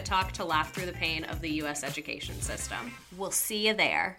Talk to laugh through the pain of the U.S. education system. We'll see you there.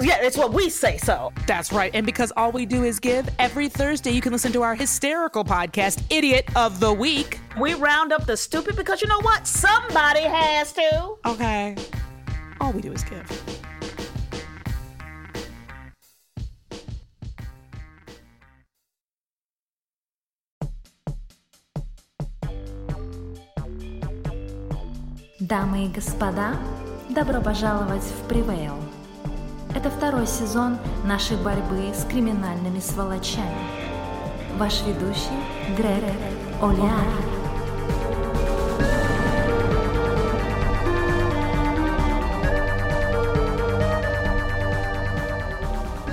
Yeah, it's what we say so. That's right. And because all we do is give, every Thursday you can listen to our hysterical podcast, Idiot of the Week. We round up the stupid because you know what? Somebody has to. Okay. All we do is give. Дамы и господа, добро пожаловать в Привейл. Это второй сезон нашей борьбы с криминальными сволочами. Ваш ведущий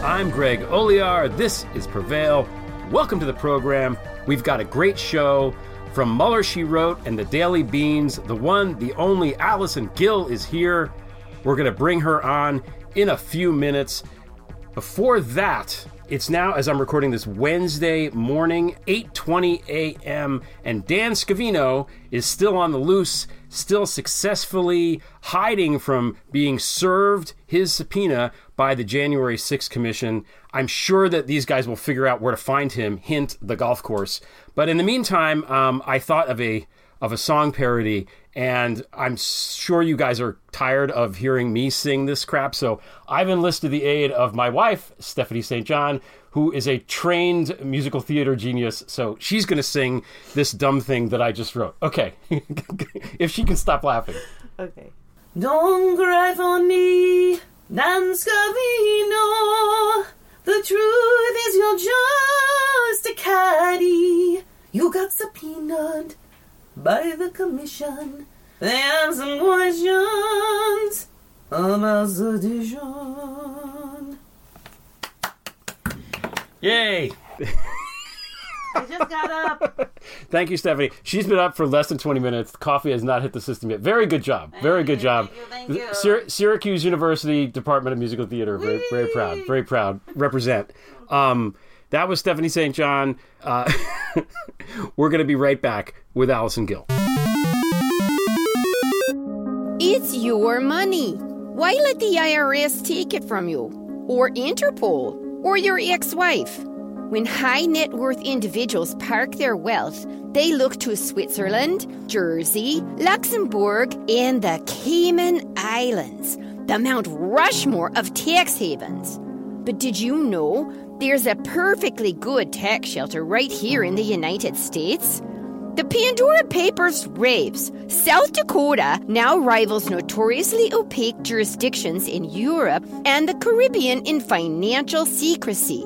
I'm Greg Olear. This is Prevail. Welcome to the program. We've got a great show from Mueller She Wrote and the Daily Beans. The one, the only Allison Gill is here. We're going to bring her on in a few minutes. Before that, it's now as I'm recording this Wednesday morning, 8:20 a.m. and Dan Scavino is still on the loose, still successfully hiding from being served his subpoena by the January 6th commission. I'm sure that these guys will figure out where to find him, hint the golf course. But in the meantime, um, I thought of a of a song parody, and I'm sure you guys are tired of hearing me sing this crap. So I've enlisted the aid of my wife, Stephanie St. John, who is a trained musical theater genius. So she's going to sing this dumb thing that I just wrote. Okay, if she can stop laughing. Okay. Don't cry for me, Dan Scavino. The truth is you're just a caddy. You got subpoenaed by the commission. They have some questions about the Dijon. Yay! I just got up. Thank you, Stephanie. She's been up for less than 20 minutes. Coffee has not hit the system yet. Very good job. Very good job. Thank you, thank you. Syr- Syracuse University Department of Musical Theater. Very, very proud. Very proud. Represent. Um, that was Stephanie St. John. Uh, we're going to be right back with Allison Gill. It's your money. Why let the IRS take it from you? Or Interpol? Or your ex wife? When high net worth individuals park their wealth, they look to Switzerland, Jersey, Luxembourg, and the Cayman Islands, the Mount Rushmore of tax havens. But did you know there's a perfectly good tax shelter right here in the United States? The Pandora Papers raves. South Dakota now rivals notoriously opaque jurisdictions in Europe and the Caribbean in financial secrecy.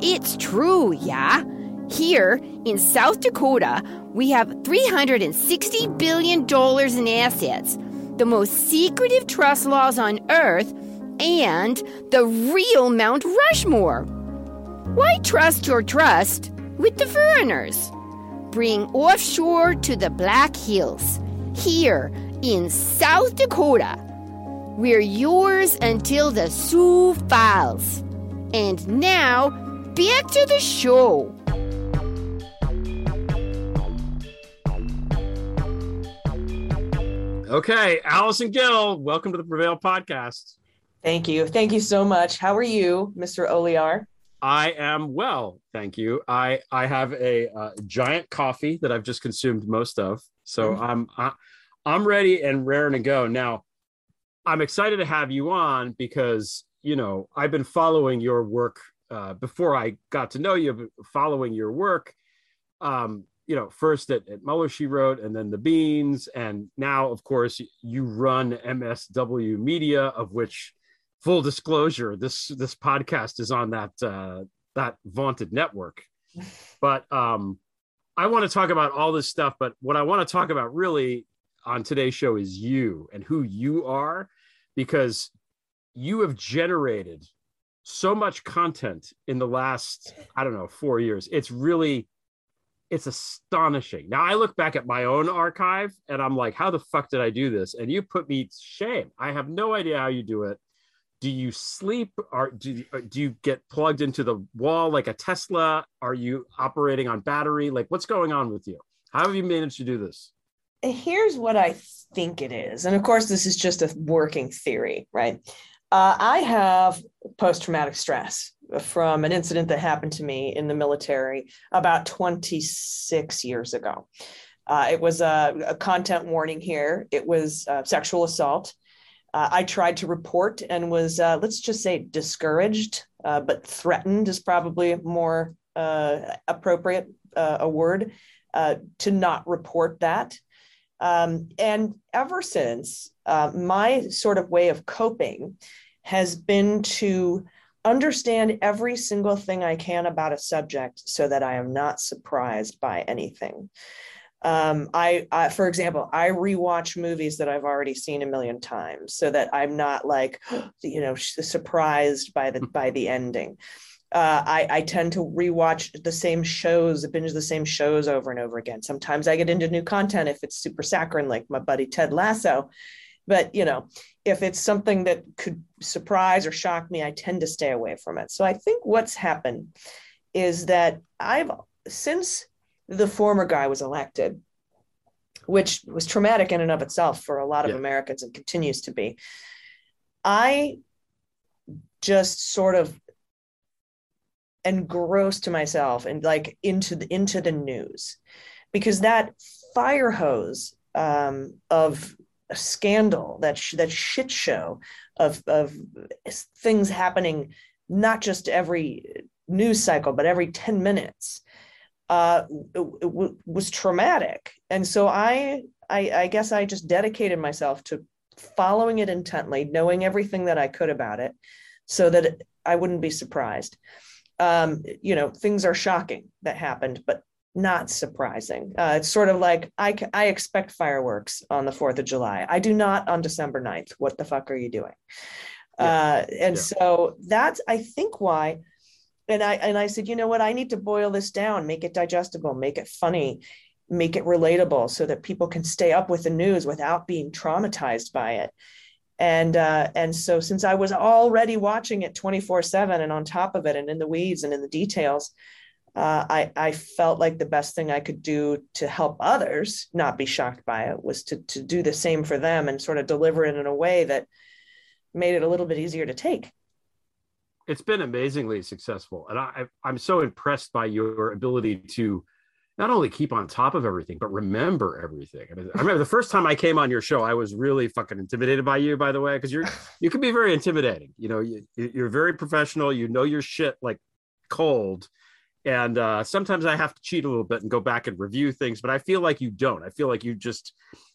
It's true, yeah. Here in South Dakota, we have $360 billion in assets, the most secretive trust laws on earth, and the real Mount Rushmore. Why trust your trust with the foreigners? Bring offshore to the Black Hills, here in South Dakota. We're yours until the Sioux Falls. And now, back to the show. Okay, Allison Gill, welcome to the Prevail podcast. Thank you. Thank you so much. How are you, Mr. Olear? I am well, thank you. I I have a uh, giant coffee that I've just consumed most of, so I'm I, I'm ready and raring to go. Now, I'm excited to have you on because, you know, I've been following your work uh, before I got to know you, following your work. Um, you know, first at, at Mueller, she wrote, and then the Beans. And now, of course, you run MSW Media, of which, full disclosure, this this podcast is on that uh, that vaunted network. But um, I want to talk about all this stuff. But what I want to talk about really on today's show is you and who you are, because you have generated so much content in the last, I don't know, four years. It's really, it's astonishing. Now I look back at my own archive and I'm like, how the fuck did I do this? And you put me shame. I have no idea how you do it. Do you sleep? Or do you, do you get plugged into the wall like a Tesla? Are you operating on battery? Like, what's going on with you? How have you managed to do this? Here's what I think it is. And of course, this is just a working theory, right? Uh, I have post traumatic stress from an incident that happened to me in the military about 26 years ago. Uh, it was a, a, content warning here, it was uh, sexual assault. Uh, I tried to report and was, uh, let's just say, discouraged, uh, but threatened is probably more appropriate a word to not report that. Um, and ever since, uh, my sort of way of coping has been to understand every single thing I can about a subject so that I am not surprised by anything. Um, I, I, for example, I rewatch movies that I've already seen a million times so that I'm not like, you know, surprised by the by the ending uh, I, I tend to rewatch the same shows, binge the same shows over and over again. Sometimes I get into new content if it's super saccharine, like my buddy Ted Lasso. But you know, if it's something that could surprise or shock me, I tend to stay away from it. So I think what's happened is that I've since the former guy was elected, which was traumatic in and of itself for a lot of yeah. Americans and continues to be. I just sort of engrossed to myself and like into the into the news because that fire hose um, of a scandal that sh- that shit show of of things happening not just every news cycle but every 10 minutes uh, w- was traumatic and so I, I i guess i just dedicated myself to following it intently knowing everything that i could about it so that i wouldn't be surprised um, you know, things are shocking that happened, but not surprising. Uh, it's sort of like I, I expect fireworks on the 4th of July. I do not on December 9th. What the fuck are you doing? Yeah. Uh, and yeah. so that's, I think, why. And I and I said, you know what? I need to boil this down, make it digestible, make it funny, make it relatable, so that people can stay up with the news without being traumatized by it and uh, and so since I was already watching it 24 7 and on top of it and in the weeds and in the details, uh, I, I felt like the best thing I could do to help others not be shocked by it was to, to do the same for them and sort of deliver it in a way that made it a little bit easier to take. It's been amazingly successful. And I, I'm so impressed by your ability to not only keep on top of everything, but remember everything. I, mean, I remember the first time I came on your show, I was really fucking intimidated by you, by the way, because you're you can be very intimidating. You know, you, you're very professional. You know your shit like cold, and uh, sometimes I have to cheat a little bit and go back and review things. But I feel like you don't. I feel like you just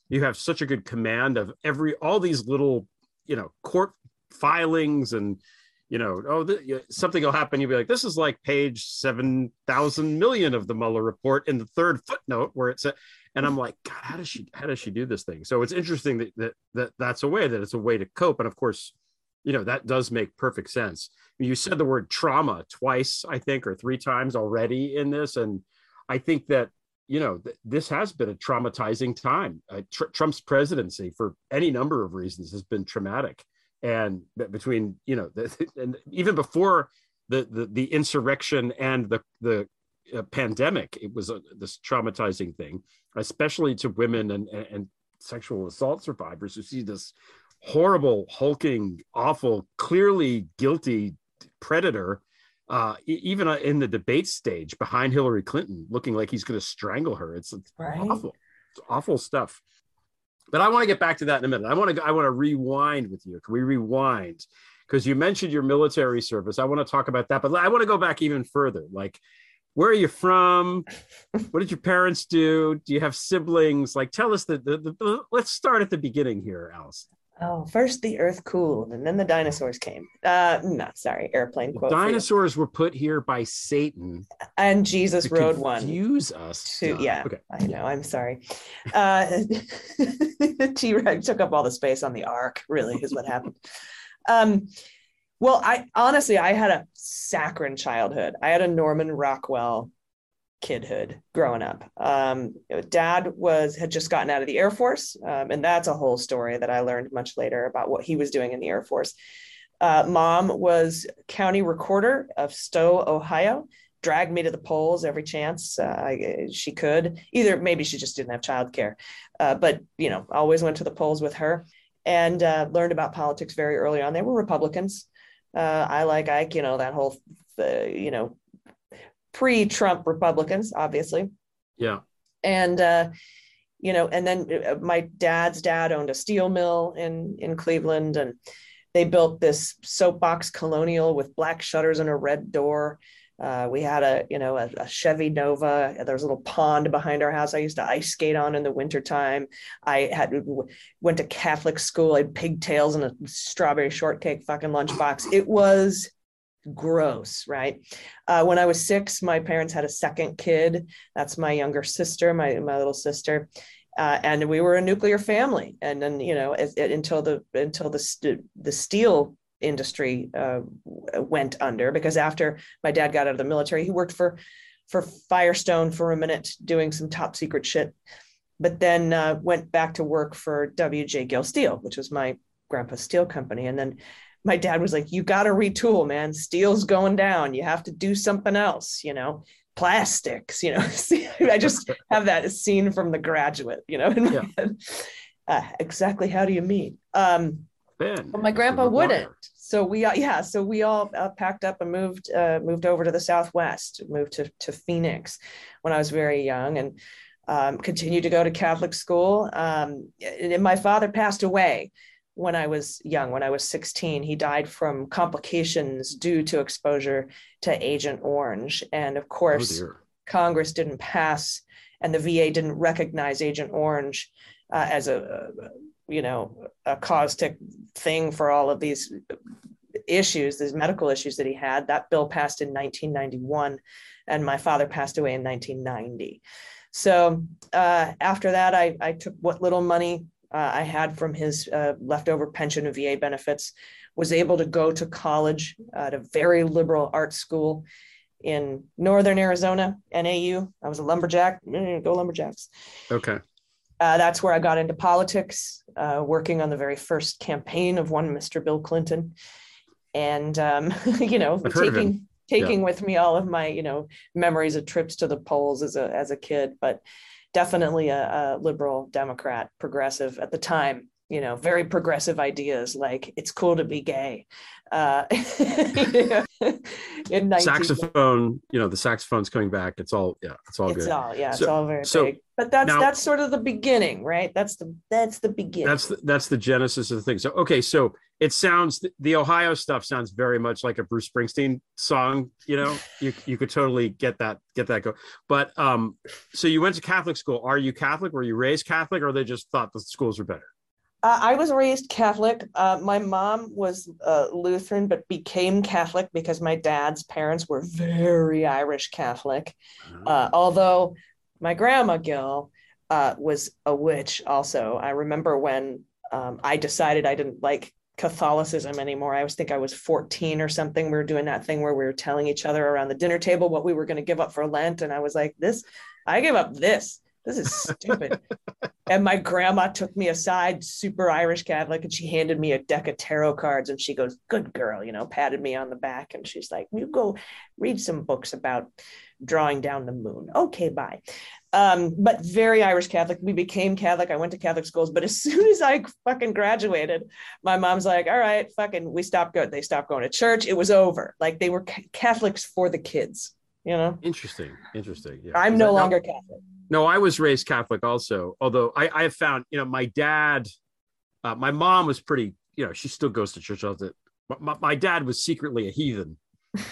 you have such a good command of every all these little you know court filings and you know, oh, th- something will happen. You'll be like, this is like page 7,000 million of the Mueller report in the third footnote where it's a, and I'm like, God, how does she, how does she do this thing? So it's interesting that, that, that that's a way that it's a way to cope. And of course, you know, that does make perfect sense. You said the word trauma twice, I think, or three times already in this. And I think that, you know, th- this has been a traumatizing time. Uh, tr- Trump's presidency, for any number of reasons, has been traumatic and between you know the, and even before the, the the insurrection and the the uh, pandemic it was a, this traumatizing thing especially to women and, and, and sexual assault survivors who see this horrible hulking awful clearly guilty predator uh, even uh, in the debate stage behind hillary clinton looking like he's going to strangle her. It's, it's right. awful. It's awful stuff But I want to get back to that in a minute. I want to I want to rewind with you. Can we rewind? Because you mentioned your military service. I want to talk about that, but I want to go back even further. Like, where are you from? what did your parents do? Do you have siblings? Like, tell us the, the, the let's start at the beginning here, Alice. Oh, first the earth cooled and then the dinosaurs came. Uh no, sorry, airplane quote. Dinosaurs were put here by Satan and Jesus rode one. Use us. To, yeah, Okay. I know. I'm sorry. Uh, T Rex took up all the space on the ark. Really, is what happened. Um, well, I honestly, I had a saccharine childhood. I had a Norman Rockwell kidhood growing up. Um, dad was had just gotten out of the Air Force, um, and that's a whole story that I learned much later about what he was doing in the Air Force. Uh, mom was county recorder of Stow, Ohio. Dragged me to the polls every chance uh, she could. Either maybe she just didn't have childcare, uh, but you know, always went to the polls with her, and uh, learned about politics very early on. They were Republicans. Uh, I like Ike, you know, that whole, uh, you know, pre-Trump Republicans, obviously Yeah. and uh, you know, and then uh, my dad's dad owned a steel mill in in Cleveland, and they built this soapbox colonial with black shutters and a red door. Uh, we had a you know a, a Chevy Nova. There was a little pond behind our house. I used to ice skate on in the wintertime. I had went to Catholic school. I had pigtails and a strawberry shortcake fucking lunchbox. It was gross, right? Uh, when I was six, my parents had a second kid. That's my younger sister, my my little sister, uh, and we were a nuclear family. And then you know, as, until the until the st- the steel industry uh, went under, because after my dad got out of the military, he worked for for Firestone for a minute, doing some top secret shit. But then uh, went back to work for W.J. Gill Steel, which was my grandpa's steel company, and then my dad was like, "You got to retool, man. Steel's going down. You have to do something else. You know, plastics. You know." I just have that scene from The Graduate. You know, in my Yeah. head. Uh, exactly. How do you mean? Um, Ben. but my grandpa wouldn't. So we, uh, yeah, so we all uh, packed up and moved, uh, moved over to the Southwest, moved to to Phoenix when I was very young, and um, continued to go to Catholic school. Um, and and my father passed away when I was young. When I was 16, he died from complications due to exposure to Agent Orange, and of Oh, course, dear. Congress didn't pass and the VA didn't recognize Agent Orange uh, as a, a, you know, a caustic thing for all of these issues, these medical issues that he had. That bill passed in 1991, and my father passed away in 1990. So uh, after that, I, I took what little money uh, I had from his uh, leftover pension and VA benefits, was able to go to college at a very liberal art school in northern Arizona, NAU. I was a lumberjack. Mm, Go Lumberjacks. Okay. Uh, that's where I got into politics, uh, working on the very first campaign of one Mr. Bill Clinton, and um, you know, I've heard of him. taking taking with me all of my you know memories of trips to the polls as a as a kid, but definitely a, a liberal Democrat, progressive at the time. You know, very progressive ideas like it's cool to be gay. Uh, in 19- Saxophone, you know, the saxophone's coming back. It's all, yeah, it's all it's good. all yeah, it's all very so big. But that's now- that's sort of the beginning, right? That's the that's the beginning. That's the, that's the genesis of the thing. So okay, so it sounds the Ohio stuff sounds very much like a Bruce Springsteen song. You know, you you could totally get that get that go. But um, so you went to Catholic school. Are you Catholic? Were you raised Catholic, or they just thought the schools were better? Uh, I was raised Catholic. Uh, my mom was uh, Lutheran, but became Catholic because my dad's parents were very Irish Catholic. Uh, although my grandma Gill uh, was a witch, also. I remember when um, I decided I didn't like Catholicism anymore. I was think I was 14 or something. We were doing that thing where we were telling each other around the dinner table what we were going to give up for Lent, and I was like, "This, I give up this. This is stupid." and my grandma took me aside, super Irish Catholic, and she handed me a deck of tarot cards. And she goes, Good girl, you know, patted me on the back. And she's like, You go read some books about drawing down the moon. Okay, bye. Um, but very Irish Catholic. We became Catholic. I went to Catholic schools. But as soon as I fucking graduated, my mom's like, All right, fucking, we stopped going. They stopped going to church. It was over. Like they were Catholics for the kids, you know? Interesting, interesting. Yeah, I'm no longer Catholic. No, I was raised Catholic also. Although I, I have found, you know, my dad, uh, my mom was pretty, you know, she still goes to church all the. My, my dad was secretly a heathen,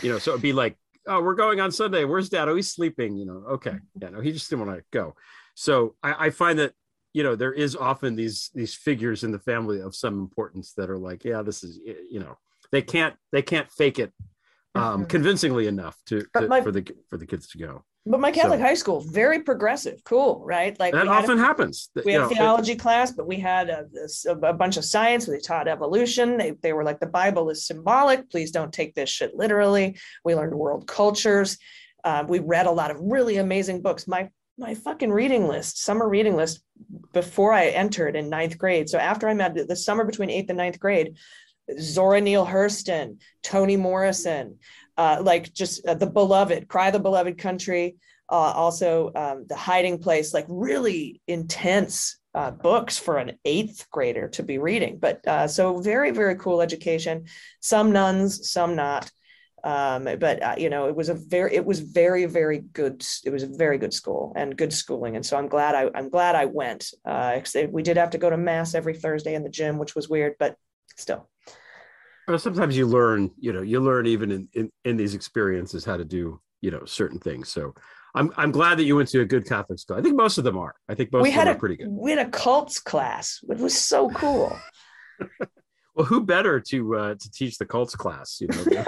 you know, so it'd be like, oh, we're going on Sunday. Where's dad? Oh, he's sleeping. You know, okay, yeah, no, he just didn't want to go. So I, I find that you know there is often these these figures in the family of some importance that are like, yeah, this is, you know, they can't they can't fake it um, Mhm. convincingly enough to, to my- for the for the kids to go. But my Catholic So- high school, very progressive, cool, right? Like That had a- often happens. we you had know, a it- theology class, but we had a, a, a bunch of science. They taught evolution. They, they were like, the Bible is symbolic. Please don't take this shit literally. We learned world cultures. Uh, we read a lot of really amazing books. My my fucking reading list, summer reading list, before I entered in ninth grade. So after I met the summer between eighth and ninth grade, Zora Neale Hurston, Toni Morrison, uh, like just uh, the beloved, Cry the Beloved Country, uh, also um, The Hiding Place, like really intense uh, books for an eighth grader to be reading. But uh, so very, very cool education. Some nuns, some not. Um, but uh, you know, it was a very, it was very, very good. It was a very good school and good schooling, and so I'm glad I, I'm glad I went. We did have to go to mass every Thursday in the gym, which was weird, but still. Well, sometimes you learn, you know, you learn even in, in, in these experiences how to do, you know, certain things. So I'm I'm glad that you went to a good Catholic school. I think most of them are. I think most we of had them a are pretty good. we had a cults class, which was so cool. Well, who better to uh, to teach the cults class? You know, yeah,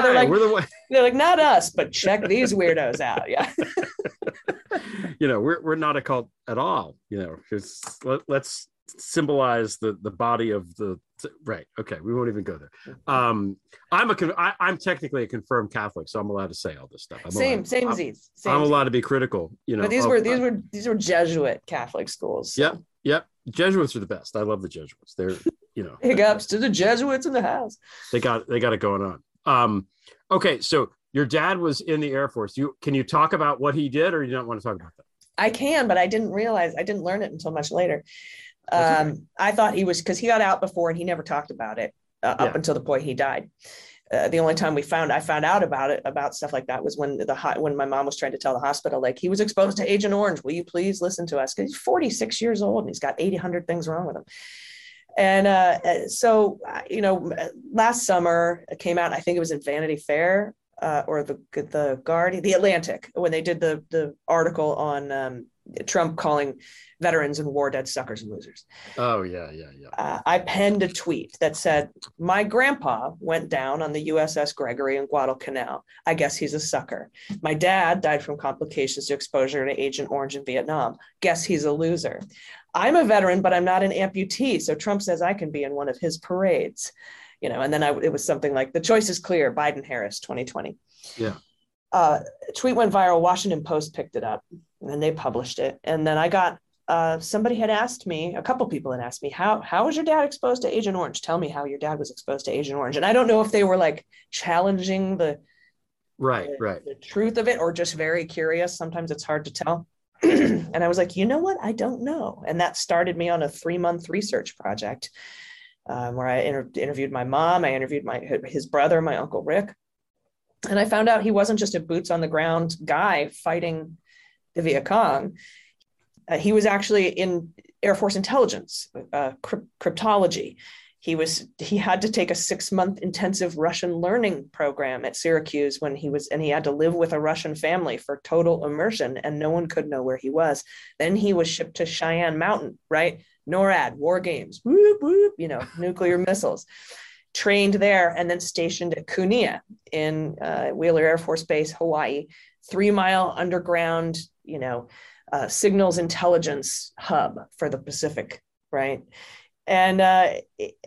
they're like we're the one. they're like not us, but check these weirdos out. Yeah. You know, we're we're not a cult at all. You know, just let, let's symbolize the the body of the right. Okay, we won't even go there. Um, I'm a con- I, I'm technically a confirmed Catholic, so I'm allowed to say all this stuff. I'm same, allowed, same I'm, Z's. Same I'm allowed to be critical. You know, but these of- were these were these were Jesuit Catholic schools. so Yep, yep. Jesuits are the best. I love the Jesuits. They're, you know, Big ups to the Jesuits in the house. they got they got it going on. Um, okay, so your dad was in the Air Force. You can you talk about what he did, or you don't want to talk about that? I can, but I didn't realize I didn't learn it until much later. Um, I thought he was because he got out before and he never talked about it uh, Yeah. up until the point he died. Uh, the only time we found I found out about it about stuff like that was when the ho- when my mom was trying to tell the hospital like he was exposed to Agent Orange. Will you please listen to us? Because he's 46 years old and he's got 800 things wrong with him. And uh, uh, so uh, you know, last summer it came out. I think it was in Vanity Fair uh, or the the Guardian, the Atlantic, when they did the the article on um, Trump calling veterans and war dead suckers and losers. Oh yeah, yeah, yeah. Uh, I penned a tweet that said, "My grandpa went down on the USS Gregory in Guadalcanal. I guess he's a sucker. My dad died from complications to exposure to Agent Orange in Vietnam. Guess he's a loser. I'm a veteran, but I'm not an amputee. So Trump says I can be in one of his parades." You know, and then I, it was something like, "The choice is clear: Biden Harris, 2020." Yeah. Uh, tweet went viral. Washington Post picked it up, and they published it. And then I got uh, somebody had asked me, a couple people had asked me, how how was your dad exposed to Agent Orange? Tell me how your dad was exposed to Agent Orange. And I don't know if they were like challenging the Right, the, right. the truth of it or just very curious. Sometimes it's hard to tell. and I was like, you know what? I don't know. And that started me on a three month research project um, where I inter- interviewed my mom, I interviewed my his brother, my uncle Rick, and I found out he wasn't just a boots on the ground guy fighting the Viet Cong. Uh, he was actually in Air Force intelligence, uh, cryptology. He was he had to take a six month intensive Russian learning program at Syracuse when he was, and he had to live with a Russian family for total immersion, and no one could know where he was. Then he was shipped to Cheyenne Mountain, right? NORAD, war games, whoop, whoop, you know, nuclear missiles. Trained there and then stationed at Kunia in uh, Wheeler Air Force Base, Hawaii, three mile underground, you know, uh, signals intelligence hub for the Pacific, right? And uh,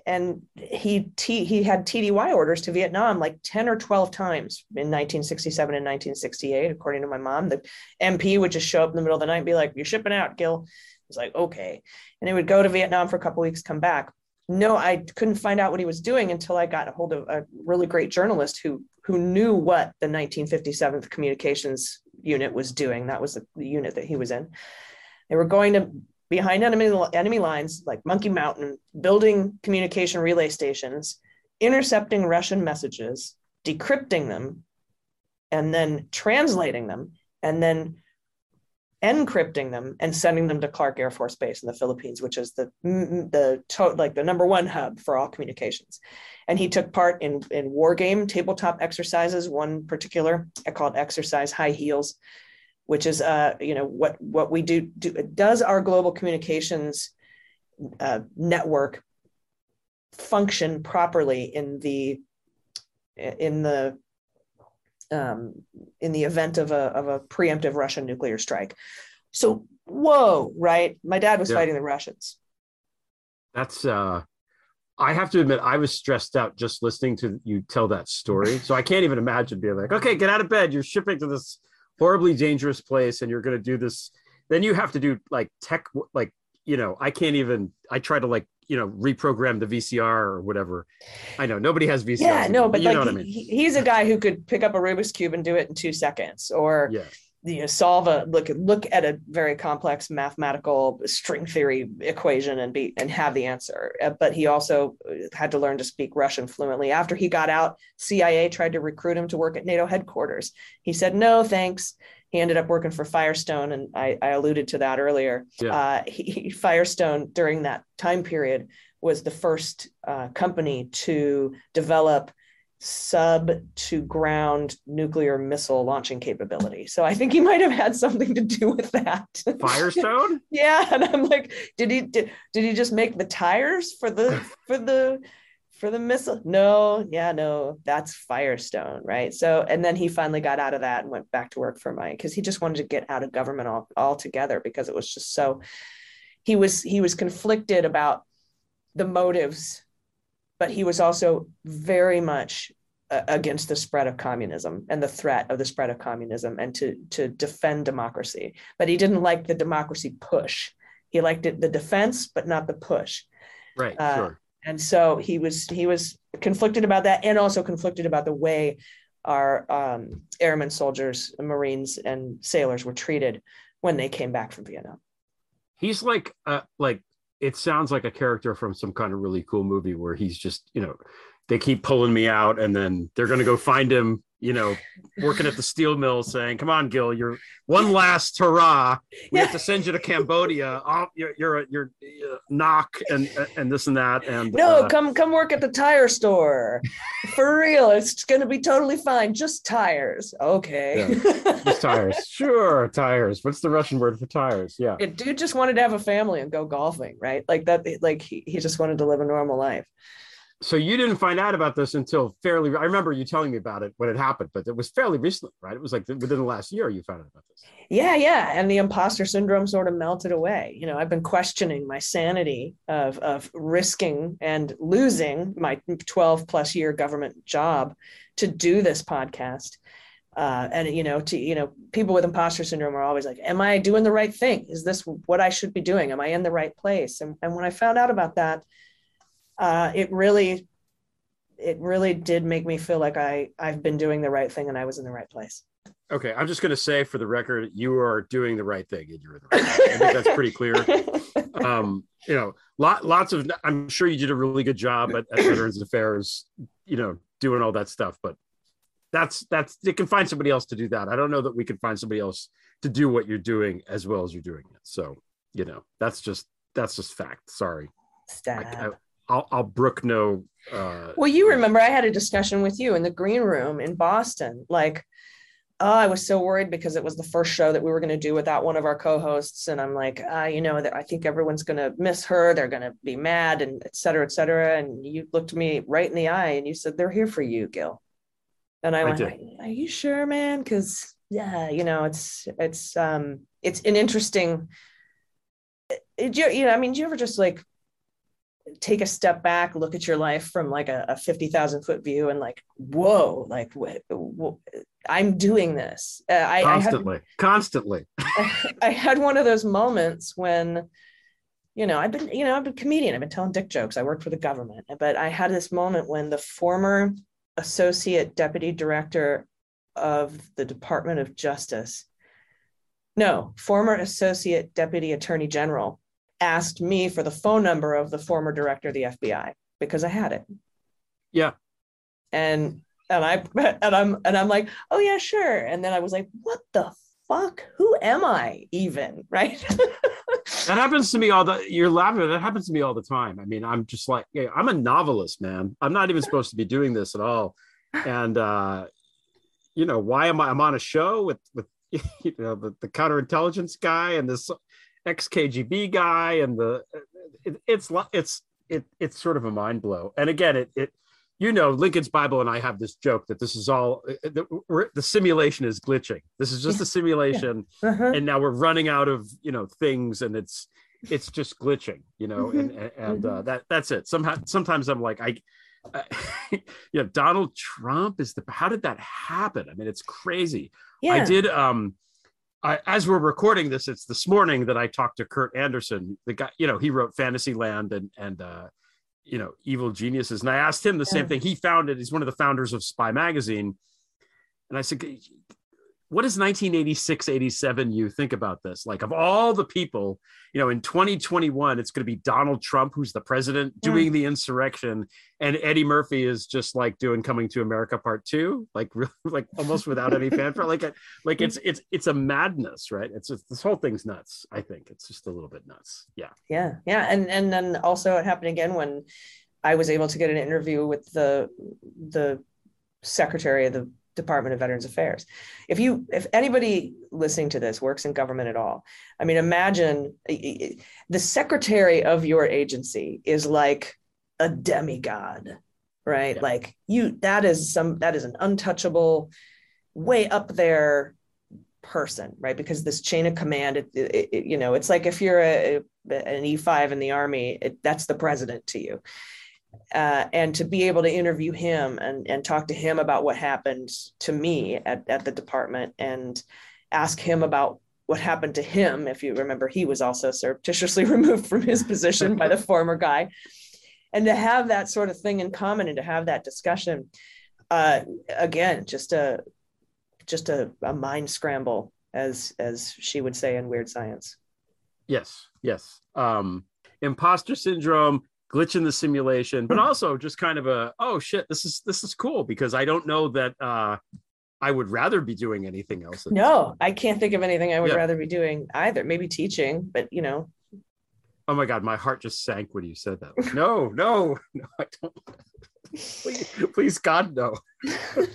and he t- he had TDY orders to Vietnam like ten or twelve times in 1967 and 1968, according to my mom. The MP would just show up in the middle of the night and be like, "You're shipping out, Gill." It's like okay, and he would go to Vietnam for a couple weeks, come back. No, I couldn't find out what he was doing until I got a hold of a really great journalist who who knew what the 1957th Communications Unit was doing. That was the, the unit that he was in. They were going to behind enemy enemy lines like Monkey Mountain, building communication relay stations, intercepting Russian messages, decrypting them, and then translating them, and then encrypting them and sending them to Clark Air Force Base in the Philippines, which is the the to, like the number one hub for all communications. And he took part in in war game tabletop exercises. One particular I called exercise high heels, which is uh you know what what we do, do does our global communications uh, network function properly in the in the um, in the event of a of a preemptive Russian nuclear strike. So whoa, right? My dad was Yeah. fighting the Russians. That's uh I have to admit I was stressed out just listening to you tell that story. So I can't even imagine being like, okay, get out of bed. You're shipping to this horribly dangerous place and you're going to do this. Then you have to do like tech like, you know, I can't even I try to like, you know, reprogram the VCR or whatever. I know nobody has VCR. Yeah, no, but you like know what I mean. he's a guy who could pick up a Rubik's cube and do it in two seconds, or Yeah. you know, solve a look look at a very complex mathematical string theory equation and be and have the answer. Uh, But he also had to learn to speak Russian fluently. After he got out, CIA tried to recruit him to work at NATO headquarters. He said no, thanks. He ended up working for Firestone, and I, I alluded to that earlier. Yeah. Uh, he, Firestone during that time period was the first uh, company to develop sub to ground nuclear missile launching capability. So I think he might have had something to do with that. Firestone? yeah, and I'm like, did he did, did he just make the tires for the for the for the missile? No, yeah, no, that's Firestone, right? So and then he finally got out of that and went back to work for Mike because he just wanted to get out of government all, altogether because it was just so he was he was conflicted about the motives but he was also very much uh, against the spread of communism and the threat of the spread of communism and to to defend democracy but he didn't like the democracy push he liked it the defense but not the push Right, Uh, sure. And so he was he was conflicted about that and also conflicted about the way our um, airmen soldiers marines and sailors were treated when they came back from vietnam he's like uh like it sounds like a character from some kind of really cool movie where he's just you know they keep pulling me out and then they're going to go find him you know working at the steel mill saying come on gill you're one last hurrah. We have to send you to cambodia. Oh, you're you're a, you're uh, knock and and this and that and no uh, come come work at the tire store. For real it's gonna be totally fine. Just tires. Okay. Just tires. Sure tires. What's the russian word for tires? Yeah. Yeah, dude just wanted to have a family and go golfing right? Like that like he, he just wanted to live a normal life so you didn't find out about this until fairly i remember you telling me about it when it happened but it was fairly recently right? It was like within the last year you found out about this. Yeah yeah and the imposter syndrome sort of melted away. You know i've been questioning my sanity of of risking and losing my 12 plus year government job to do this podcast. Uh, and you know to you know people with imposter syndrome are always like am i doing the right thing? Is this what i should be doing? Am i in the right place? And, and when i found out about that uh, it really it really did make me feel like i i've been doing the right thing and i was in the right place Okay, I'm just going to say for the record, you are doing the right thing, and you're in the right. I think that's pretty clear. Um, you know, lot, lots of. I'm sure you did a really good job at, at Veterans Affairs. You know, doing all that stuff, but that's that's. You can find somebody else to do that. I don't know that we can find somebody else to do what you're doing as well as you're doing it. So, you know, that's just that's just fact. Sorry, Stab. I'll I'll brook no. Uh, Well, you remember I had a discussion with you in the green room in Boston. Like, oh, I was so worried because it was the first show that we were going to do without one of our co-hosts, and I'm like, uh, you know, that I think everyone's going to miss her. They're going to be mad, and et cetera, et cetera. And you looked me right in the eye, and you said, "They're here for you, Gil." And I, I went, did. "Are you sure, man? Because yeah, you know, it's it's um it's an interesting. It, you, you know, I mean, do you ever just like take a step back, look at your life from like a, a 50,000 foot view and like, whoa, like wh- wh- I'm doing this. Uh, I, I, had, constantly, constantly. I had one of those moments when, you know, I've been, you know, I've been a comedian. I've been telling dick jokes. I worked for the government, but I had this moment when the former associate deputy director of the Department of Justice, no, former associate deputy attorney general asked me for the phone number of the former director of the FBI because I had it. Yeah. And and I and I'm and I'm like, oh yeah, sure. And then I was like, what the fuck? Who am I even? Right. that happens to me all the you're laughing that happens to me all the time i mean i'm just like yeah, i'm a novelist man i'm not even supposed to be doing this at all and uh you know why am i i'm on a show with with you know the, the counterintelligence guy and this ex-kgb guy and the it, it's it's it, it's sort of a mind blow and again it it you know lincoln's bible and i have this joke that this is all the, the simulation is glitching this is just a simulation yeah. uh-huh. and now we're running out of you know things and it's it's just glitching you know mm-hmm. and and uh, mm-hmm. that that's it somehow sometimes i'm like i uh, you know donald trump is the how did that happen i mean it's crazy yeah. i did um I, as we're recording this, it's this morning that I talked to Kurt Andersen, the guy, you know, he wrote Fantasyland and and uh, you know evil geniuses. And i asked him the same thing he founded. He's one of the founders of spy magazine. And i said what does 1986 87 you think about this? Like of all the people you know in 2021 it's going to be donald trump who's the president doing mm. the insurrection and eddie murphy is just like doing coming to america part two like really like almost without any fanfare. Like a, like it's it's it's a madness right? It's just this whole thing's nuts i think. It's just a little bit nuts. Yeah. Yeah yeah and and then also it happened again when i was able to get an interview with the the secretary of the Department of Veterans Affairs. If you, if anybody listening to this works in government at all, I mean, imagine the secretary of your agency is like a demigod, right? Yeah. Like you, that is some, that is an untouchable, way up there person, right? Because this chain of command, it, it, it, you know, it's like if you're a, an E5 in the army, that's the president to you uh, and to be able to interview him and, and talk to him about what happened to me at, at the department and ask him about what happened to him. If you remember, he was also surreptitiously removed from his position by the former guy. And to have that sort of thing in common and to have that discussion, uh, again, just a just a, a mind scramble, as as she would say in Weird Science. Yes, yes. Um, imposter syndrome glitch in the simulation, but also just kind of a oh shit, this is this is cool because I don't know that uh, I would rather be doing anything else. No, I can't think of anything I would yeah. rather be doing either. Maybe teaching, but you know. Oh my god, my heart just sank when you said that. no, no, no, I don't. please, please, God, no. you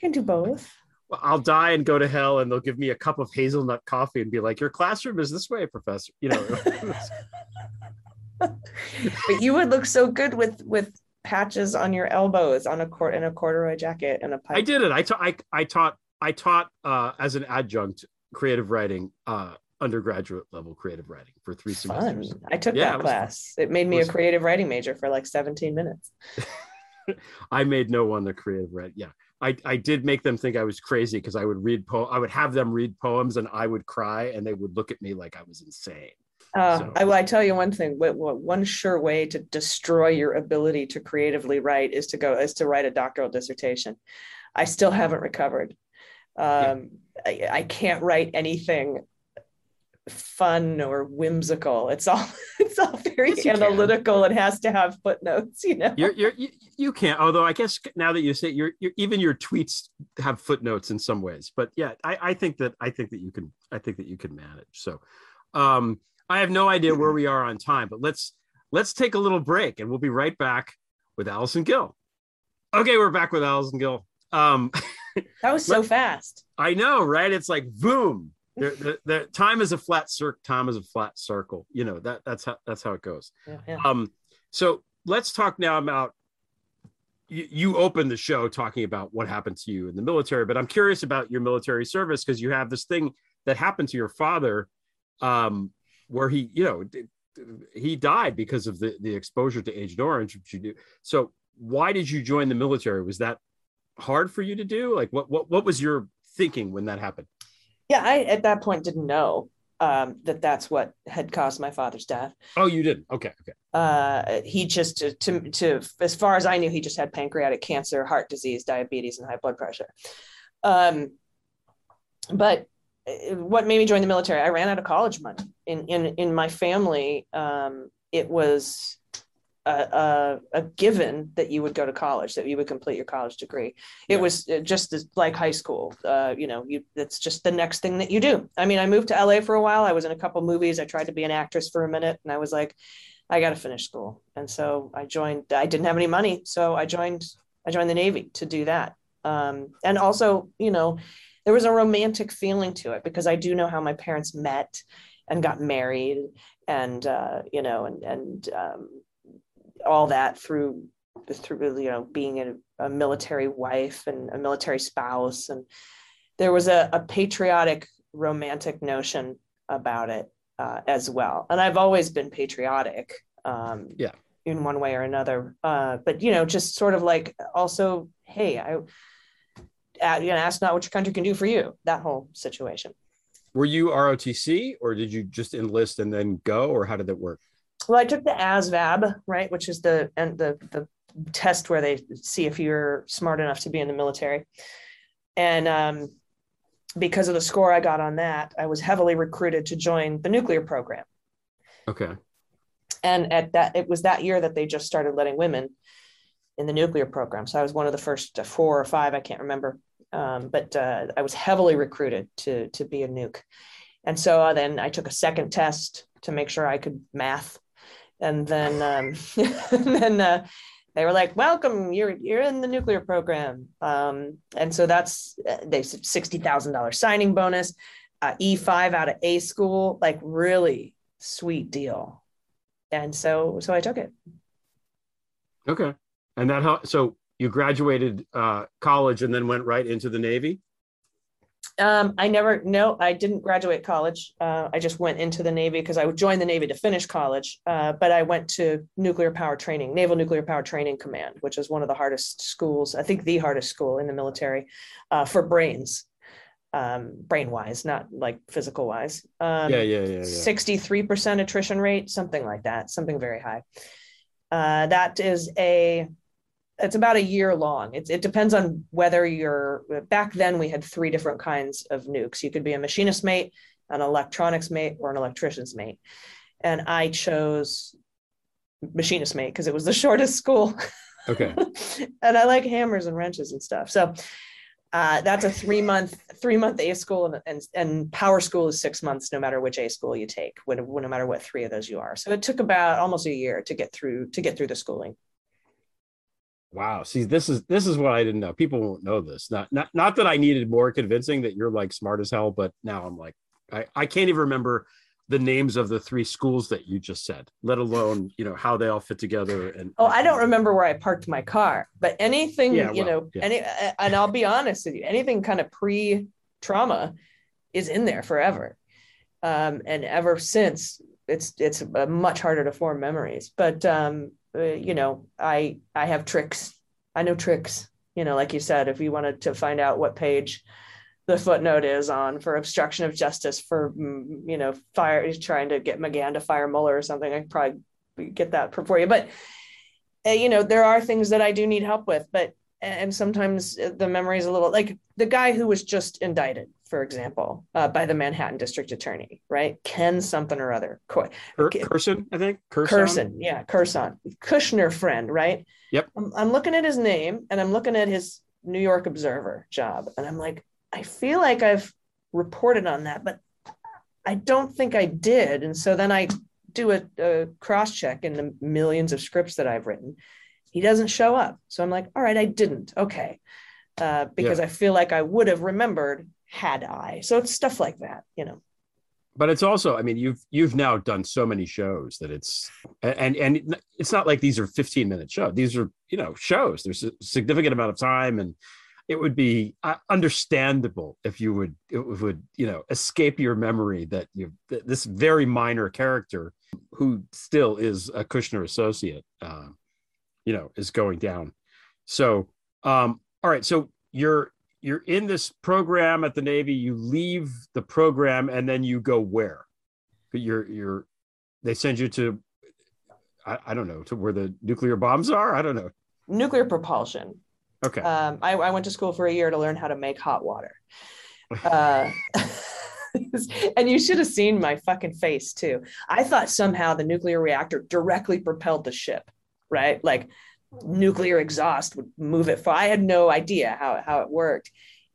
can do both. Well, I'll die and go to hell, and they'll give me a cup of hazelnut coffee and be like, "Your classroom is this way, professor." You know. But you would look so good with with patches on your elbows on a court in a corduroy jacket and a pipe. I did it. I taught. I, I taught. I taught uh, as an adjunct creative writing, uh, undergraduate level creative writing for three semesters. I took yeah, that it class. It made me it a creative writing major for like 17 minutes. I made no one the creative write. Yeah. I, I did make them think I was crazy because I would read po I would have them read poems and I would cry and they would look at me like I was insane. Uh, so. I will I tell you one thing. What, what, one sure way to destroy your ability to creatively write is to go is to write a doctoral dissertation. I still haven't recovered. Um, yeah. I, I can't write anything fun or whimsical. It's all it's all very yes, analytical. It has to have footnotes, you know. You're, you're, you you can't. Although I guess now that you say you're, you're even your tweets have footnotes in some ways. But yeah, I, I think that I think that you can I think that you can manage. So, um, I have no idea where we are on time, but let's let's take a little break and we'll be right back with Allison Gill. Okay, we're back with Allison Gill. Um, that was so fast. I know, right? It's like boom. The, the, the, time is a flat circle. Time is a flat circle. You know that that's how that's how it goes. Yeah, yeah. Um, so let's talk now about you, you opened the show talking about what happened to you in the military, but I'm curious about your military service because you have this thing that happened to your father um, where he, you know, he died because of the, the exposure to Agent Orange. Which you do. So why did you join the military? Was that hard for you to do? Like what, what, what was your thinking when that happened? Yeah, I at that point didn't know um, that that's what had caused my father's death. Oh, you didn't? Okay, okay. Uh, he just to, to, to as far as I knew, he just had pancreatic cancer, heart disease, diabetes, and high blood pressure. Um, but what made me join the military i ran out of college money in in in my family um, it was a, a, a given that you would go to college, that you would complete your college degree. It was uh, just as, like high school. Uh, you know, you it's just the next thing that you do. I mean, I moved to LA for a while. I was in a couple movies. I tried to be an actress for a minute, and I was like, I got to finish school. And so I joined. I didn't have any money, so I joined. I joined the Navy to do that. Um, and also, you know, there was a romantic feeling to it because I do know how my parents met and got married, and uh, you know, and and um, all that through through you know being a, a, military wife and a military spouse. And there was a, a patriotic romantic notion about it uh, as well. And i've always been patriotic um, yeah. in one way or another. Uh, but you know just sort of like also hey i you know ask not what your country can do for you that whole situation were you rotc or did you just enlist and then go or how did that work well, I took the ASVAB, right, which is the and the the test where they see if you're smart enough to be in the military. And um, because of the score I got on that, I was heavily recruited to join the nuclear program. Okay. And at that, it was that year that they just started letting women in the nuclear program. So I was one of the first four or five, I can't remember. Um, but uh, I was heavily recruited to to be a nuke. And so uh, then I took a second test to make sure I could math and then um, and then uh, they were like, "Welcome, you're you're in the nuclear program." Um, and so that's uh, they sixty thousand dollars signing bonus, uh, E five out of A school, like really sweet deal. And so so I took it. Okay, and that how so you graduated uh, college and then went right into the Navy. Um, I never, no, I didn't graduate college. Uh, I just went into the Navy because I would join the Navy to finish college. Uh, but I went to nuclear power training, Naval Nuclear Power Training Command, which is one of the hardest schools, I think the hardest school in the military uh, for brains, um, brain wise, not like physical wise. Um, yeah, yeah, yeah, yeah. 63% attrition rate, something like that, something very high. Uh, that is a it's about a year long. It, it depends on whether you're back then we had three different kinds of nukes. You could be a machinist mate, an electronics mate, or an electrician's mate. And I chose machinist mate because it was the shortest school. Okay. and I like hammers and wrenches and stuff. So uh, that's a three month three month A school and, and, and power school is six months no matter which A school you take, when, no matter what three of those you are. So it took about almost a year to get through to get through the schooling. Wow. See, this is this is what I didn't know. People won't know this. Not not not that I needed more convincing that you're like smart as hell, but now I'm like, I, I can't even remember the names of the three schools that you just said, let alone, you know, how they all fit together. And oh, I don't remember where I parked my car, but anything, yeah, you well, know, yeah. any and I'll be honest with you, anything kind of pre-trauma is in there forever. Um, and ever since it's it's much harder to form memories. But um, uh, you know, I I have tricks. I know tricks. You know, like you said, if you wanted to find out what page the footnote is on for obstruction of justice for mm, you know fire trying to get McGahn to fire Mueller or something, I could probably get that for you. But uh, you know, there are things that I do need help with, but and sometimes the memory is a little like the guy who was just indicted for example, uh, by the Manhattan District Attorney, right? Ken something or other. Kurson, I think. Kurson, yeah, Kurson. Kushner friend, right? Yep. I'm, I'm looking at his name and I'm looking at his New York Observer job, and I'm like, I feel like I've reported on that, but I don't think I did. And so then I do a, a cross check in the millions of scripts that I've written. He doesn't show up. So I'm like, all right, I didn't. Okay. Uh, because yeah. I feel like I would have remembered had I. So it's stuff like that, you know. But it's also, I mean, you've you've now done so many shows that it's and and it's not like these are 15 minute shows. These are, you know, shows. There's a significant amount of time and it would be uh, understandable if you would it would you know escape your memory that you this very minor character who still is a Kushner associate uh, you know is going down so um all right so you're you're in this program at the Navy, you leave the program, and then you go where? You're you're they send you to I, I don't know to where the nuclear bombs are. I don't know. Nuclear propulsion. Okay. Um, I, I went to school for a year to learn how to make hot water. Uh, and you should have seen my fucking face too. I thought somehow the nuclear reactor directly propelled the ship. right? Like nuclear exhaust would move it. For I had no idea how, how it worked.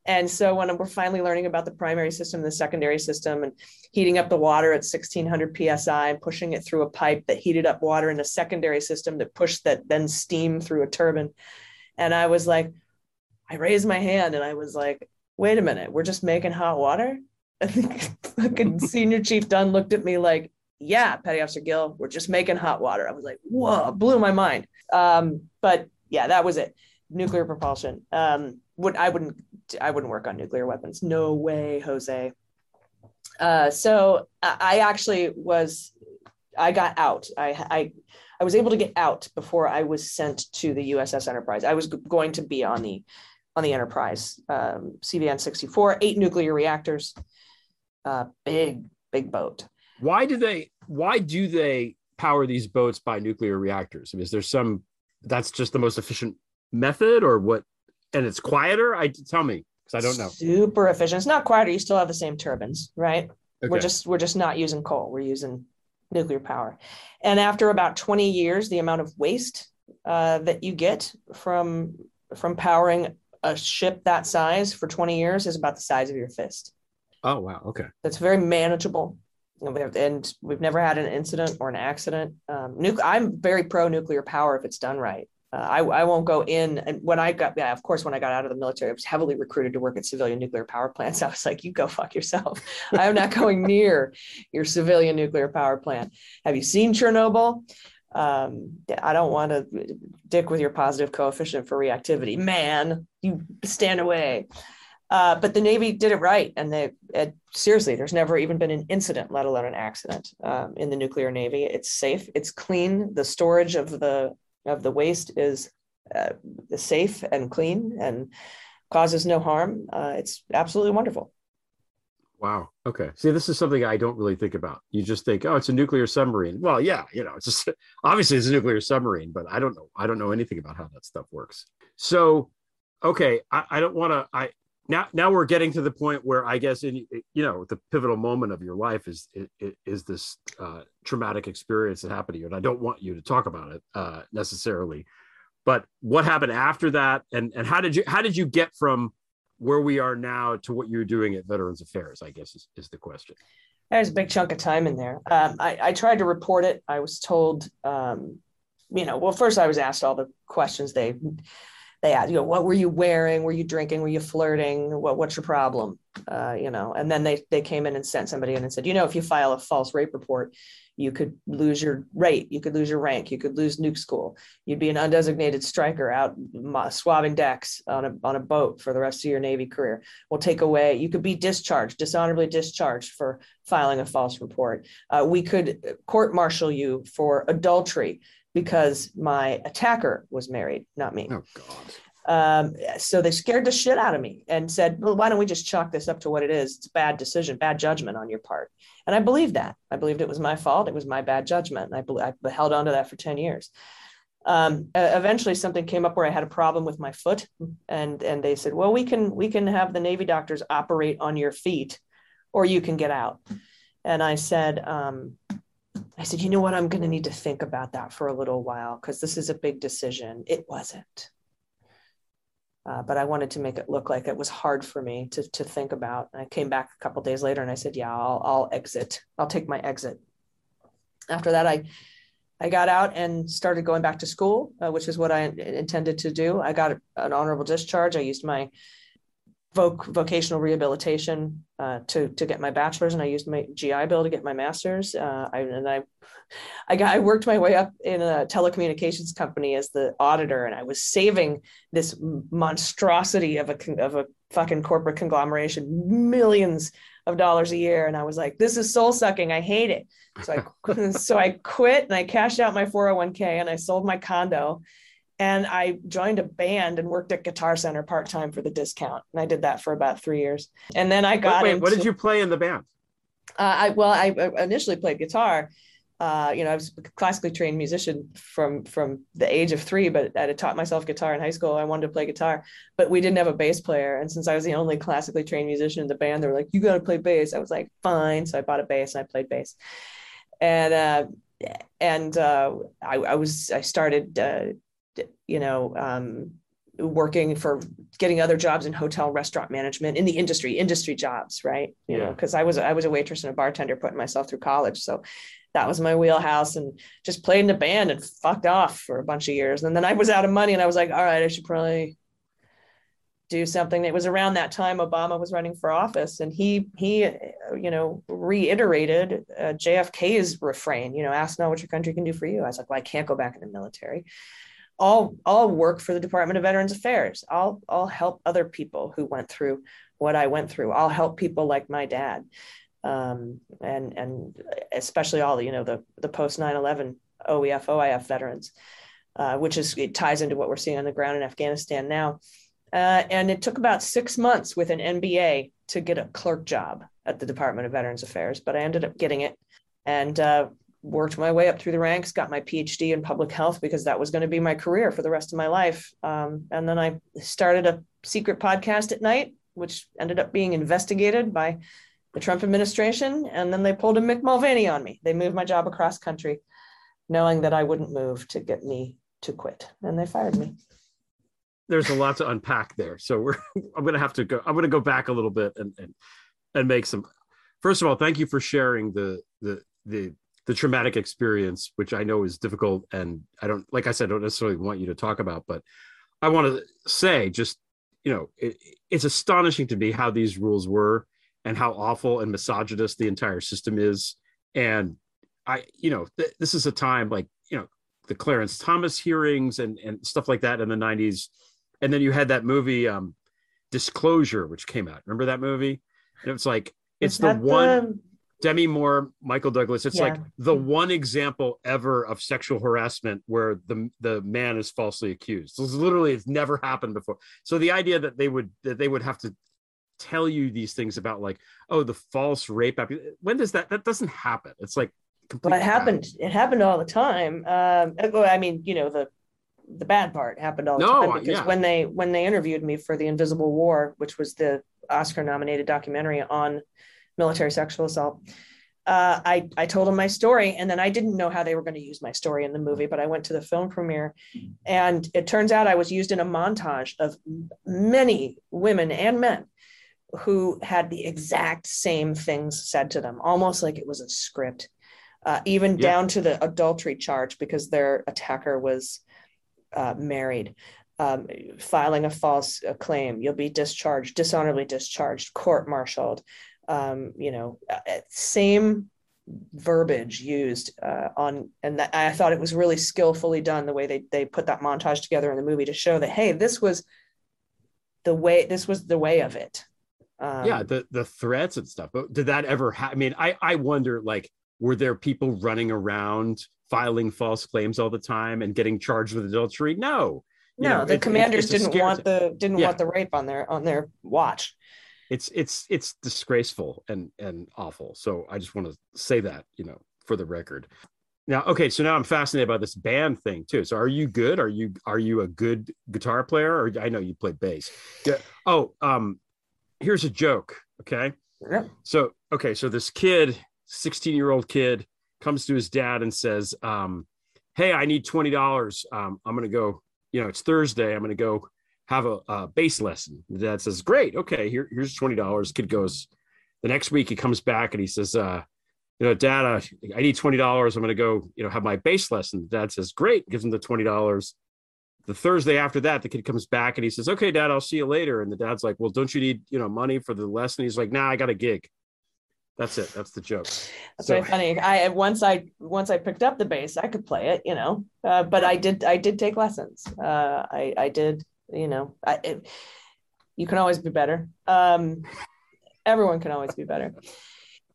And so when we're finally learning about the primary system, the secondary system, and heating up the water at 1600 psi and pushing it through a pipe that heated up water in a secondary system that pushed that then steam through a turbine. And I was like, I raised my hand and I was like, wait a minute, we're just making hot water? I think fucking senior chief Dunn looked at me like, yeah, Petty Officer Gill, we're just making hot water. I was like, whoa, blew my mind. Um, but yeah, that was it. Nuclear propulsion. Um, would I wouldn't I wouldn't work on nuclear weapons. No way, Jose. Uh, so I actually was I got out. I I I was able to get out before I was sent to the USS Enterprise. I was going to be on the on the Enterprise, um, CVN 64, eight nuclear reactors, uh, big big boat. Why do they? Why do they power these boats by nuclear reactors? I mean, is there some? That's just the most efficient method, or what? And it's quieter. I tell me because I don't know. Super efficient. It's not quieter. You still have the same turbines, right? Okay. We're just we're just not using coal. We're using nuclear power. And after about 20 years, the amount of waste uh, that you get from from powering a ship that size for 20 years is about the size of your fist. Oh wow, okay. That's very manageable. And we've never had an incident or an accident. Um, nucle- I'm very pro nuclear power if it's done right. Uh, I, I won't go in. And when I got, yeah, of course, when I got out of the military, I was heavily recruited to work at civilian nuclear power plants. I was like, you go fuck yourself. I'm not going near your civilian nuclear power plant. Have you seen Chernobyl? Um, I don't want to dick with your positive coefficient for reactivity. Man, you stand away. Uh, but the Navy did it right, and they seriously, there's never even been an incident, let alone an accident, um, in the nuclear Navy. It's safe, it's clean. The storage of the of the waste is uh, safe and clean and causes no harm. Uh, it's absolutely wonderful. Wow. Okay. See, this is something I don't really think about. You just think, oh, it's a nuclear submarine. Well, yeah, you know, it's just obviously it's a nuclear submarine, but I don't know. I don't know anything about how that stuff works. So, okay, I, I don't want to. I now now we're getting to the point where I guess in you know the pivotal moment of your life is is, is this uh, traumatic experience that happened to you, and I don't want you to talk about it uh, necessarily, but what happened after that, and and how did you how did you get from where we are now to what you're doing at Veterans Affairs? I guess is, is the question. There's a big chunk of time in there. Um, I, I tried to report it. I was told, um, you know, well, first I was asked all the questions they they asked, you know, what were you wearing? Were you drinking? Were you flirting? What, what's your problem? Uh, you know, and then they, they came in and sent somebody in and said, you know, if you file a false rape report, you could lose your rate, you could lose your rank, you could lose nuke school. You'd be an undesignated striker out swabbing decks on a, on a boat for the rest of your Navy career. We'll take away, you could be discharged, dishonorably discharged for filing a false report. Uh, we could court martial you for adultery because my attacker was married, not me. Oh God. Um, so they scared the shit out of me and said, "Well, why don't we just chalk this up to what it is? It's a bad decision, bad judgment on your part." And I believed that. I believed it was my fault. It was my bad judgment. And I, I held on to that for ten years. Um, eventually, something came up where I had a problem with my foot, and and they said, "Well, we can we can have the Navy doctors operate on your feet, or you can get out." And I said, um, I said, you know what? I'm going to need to think about that for a little while because this is a big decision. It wasn't. Uh, but I wanted to make it look like it was hard for me to, to think about. And I came back a couple days later and I said, yeah, I'll, I'll exit. I'll take my exit. After that, I, I got out and started going back to school, uh, which is what I intended to do. I got an honorable discharge. I used my voc- vocational rehabilitation uh, to to get my bachelor's, and I used my GI Bill to get my master's. Uh, I, and I, I got I worked my way up in a telecommunications company as the auditor, and I was saving this monstrosity of a of a fucking corporate conglomeration, millions of dollars a year, and I was like, this is soul sucking. I hate it. So I so I quit and I cashed out my 401k and I sold my condo and I joined a band and worked at Guitar Center part time for the discount. And I did that for about three years. And then I got. Wait, wait into, what did you play in the band? Uh, I well, I initially played guitar. Uh, you know, I was a classically trained musician from from the age of three, but I had taught myself guitar in high school. I wanted to play guitar, but we didn't have a bass player. And since I was the only classically trained musician in the band, they were like, "You got to play bass." I was like, "Fine." So I bought a bass and I played bass. And uh, and uh, I, I was I started uh, you know um, working for getting other jobs in hotel restaurant management in the industry industry jobs right? You Yeah. know because i was i was a waitress and a bartender putting myself through college. So that was my wheelhouse and just played in a band and fucked off for a bunch of years. And then i was out of money and i was like all right i should probably do something. It was around that time obama was running for office and he he you know reiterated uh, jfk's refrain you know ask not what your country can do for you. I was like well i can't go back in the military I'll I'll work for the Department of Veterans Affairs. I'll I'll help other people who went through what I went through. I'll help people like my dad, um, and and especially all the you know the the post 9/11 OEF OIF veterans, uh, which is it ties into what we're seeing on the ground in Afghanistan now. Uh, and it took about six months with an MBA to get a clerk job at the Department of Veterans Affairs, but I ended up getting it. And uh, worked my way up through the ranks, got my PhD in public health because that was going to be my career for the rest of my life. Um, and then I started a secret podcast at night, which ended up being investigated by the Trump administration. And then they pulled a Mick Mulvaney on me. They moved my job across country, knowing that I wouldn't move to get me to quit. And they fired me. there's a lot to unpack there. So we're I'm gonna have to go. I'm gonna go back a little bit and and and make some. First of all, thank you for sharing the the the the traumatic experience, which I know is difficult, and I don't like I said, I don't necessarily want you to talk about, but I want to say just you know it, it's astonishing to me how these rules were and how awful and misogynist the entire system is, and I you know th- this is a time like you know the Clarence Thomas hearings and and stuff like that in the 90s and then you had that movie um disclosure which came out. Remember that movie? And it's like it's the one demi moore michael douglas it's like the one example ever of sexual harassment where the the man is falsely accused it's literally it's never happened before so the idea that they would that they would have to tell you these things about like oh the false rape app- when does that that doesn't happen it's like complete but it happened. It happened all the time. Um, I mean, you know, the the bad part happened all the No, time because yeah. when they when they interviewed me for the Invisible War, which was the Oscar nominated documentary on military sexual assault, uh, I I told them my story, and then I didn't know how they were going to use my story in the movie, but I went to the film premiere, and it turns out I was used in a montage of many women and men who had the exact same things said to them, almost like it was a script, uh, even Yeah. down to the adultery charge because their attacker was uh, married. Um, filing a false claim, you'll be discharged, dishonorably discharged, court-martialed. Um, you know, uh, same verbiage used uh, on, and that, I thought it was really skillfully done the way they they put that montage together in the movie to show that hey, this was the way, this was the way of it. Um, yeah the the threats and stuff but did that ever happen i mean i i wonder like were there people running around filing false claims all the time and getting charged with adultery no You no, know, the it- it- commanders it's a didn't want the didn't Yeah. want the rape on their on their watch. It's it's it's disgraceful and and awful. So i just want to say that you know for the record. Now okay so now i'm fascinated by this band thing too. So are you good? Are you are you a good guitar player? Or i know you play bass. Yeah. oh um here's a joke okay? Yep. so okay so this kid 16 year old kid comes to his dad and says um hey i need $20 um i'm gonna go you know it's thursday. I'm gonna go have a, a bass lesson the dad says great okay here, here's $20 kid goes the next week he comes back and he says uh you know dad uh, i need $20 i'm gonna go you know have my bass lesson the dad says great gives him the $20 the Thursday after that, the kid comes back and he says, "Okay, Dad, I'll see you later." And the dad's like, "Well, don't you need you know money for the lesson?" He's like, "Nah, I got a gig." That's it. That's the joke. That's So- very funny. I once I once I picked up the bass, I could play it, you know. Uh, but I did I did take lessons. Uh, I I did, you know. I, it, you can always be better. Um, everyone can always be better.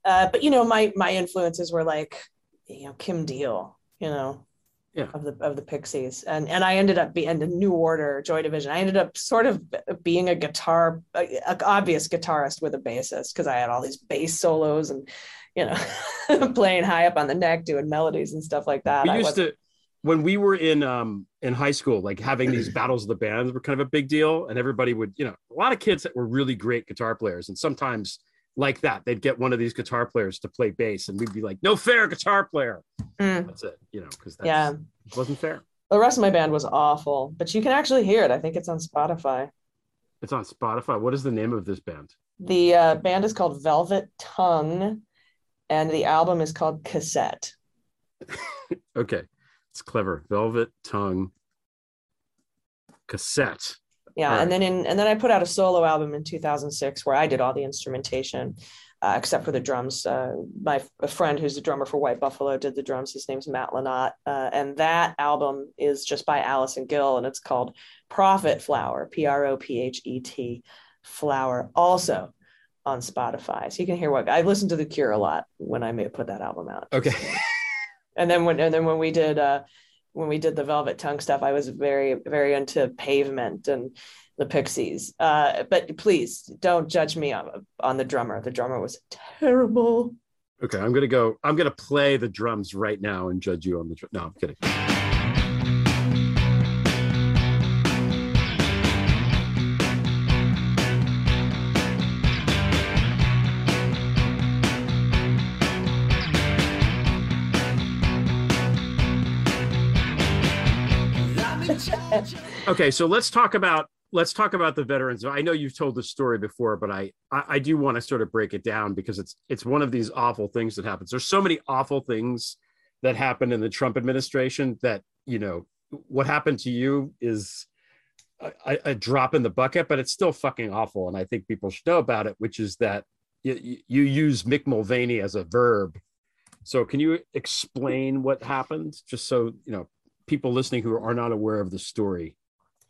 Uh, but you know, my my influences were like, you know, Kim Deal, you know, Yeah. of the of the Pixies, and and I ended up being the New Order, Joy Division. I ended up sort of being a guitar, a, a obvious guitarist with a bassist because I had all these bass solos and you know, playing high up on the neck, doing melodies and stuff like that. we I used to when we were in um in high school, like having these battles of the bands were kind of a big deal, and everybody would, you know, a lot of kids that were really great guitar players, and sometimes like that. They'd get one of these guitar players to play bass, and we'd be like, "No fair, guitar player." Mm. That's it, you know, because Yeah. it wasn't fair. The rest of my band was awful, but you can actually hear it. I think it's on Spotify. It's on Spotify. What is the name of this band? The uh, band is called Velvet Tongue, and the album is called Cassette. Okay, it's clever. Velvet Tongue cassette. Yeah, All and then in and then I put out a solo album in 2006 where I did all the instrumentation, uh, except for the drums. Uh, my a friend who's a drummer for White Buffalo did the drums. His name's Matt Lynott, uh, and that album is just by Allison Gill, and it's called Prophet Flower, P R O P H E T, Flower. Also on Spotify, so you can hear what I listened to The Cure a lot when I made, put that album out. Okay. and then when and then when we did uh when we did the velvet tongue stuff i was very very into pavement and the pixies uh but please don't judge me on, on the drummer the drummer was terrible Okay, I'm gonna go. I'm gonna play the drums right now and judge you on the. No, I'm kidding. Okay, so let's talk about let's talk about the veterans. I know you've told this story before, but I I, I do want to sort of break it down because it's it's one of these awful things that happens. There's so many awful things that happened in the Trump administration that you know what happened to you is a, a- drop in the bucket, but it's still fucking awful, and I think people should know about it. Which is that you, you use Mick Mulvaney as a verb. So can you explain what happened, just so you know people listening who are not aware of the story?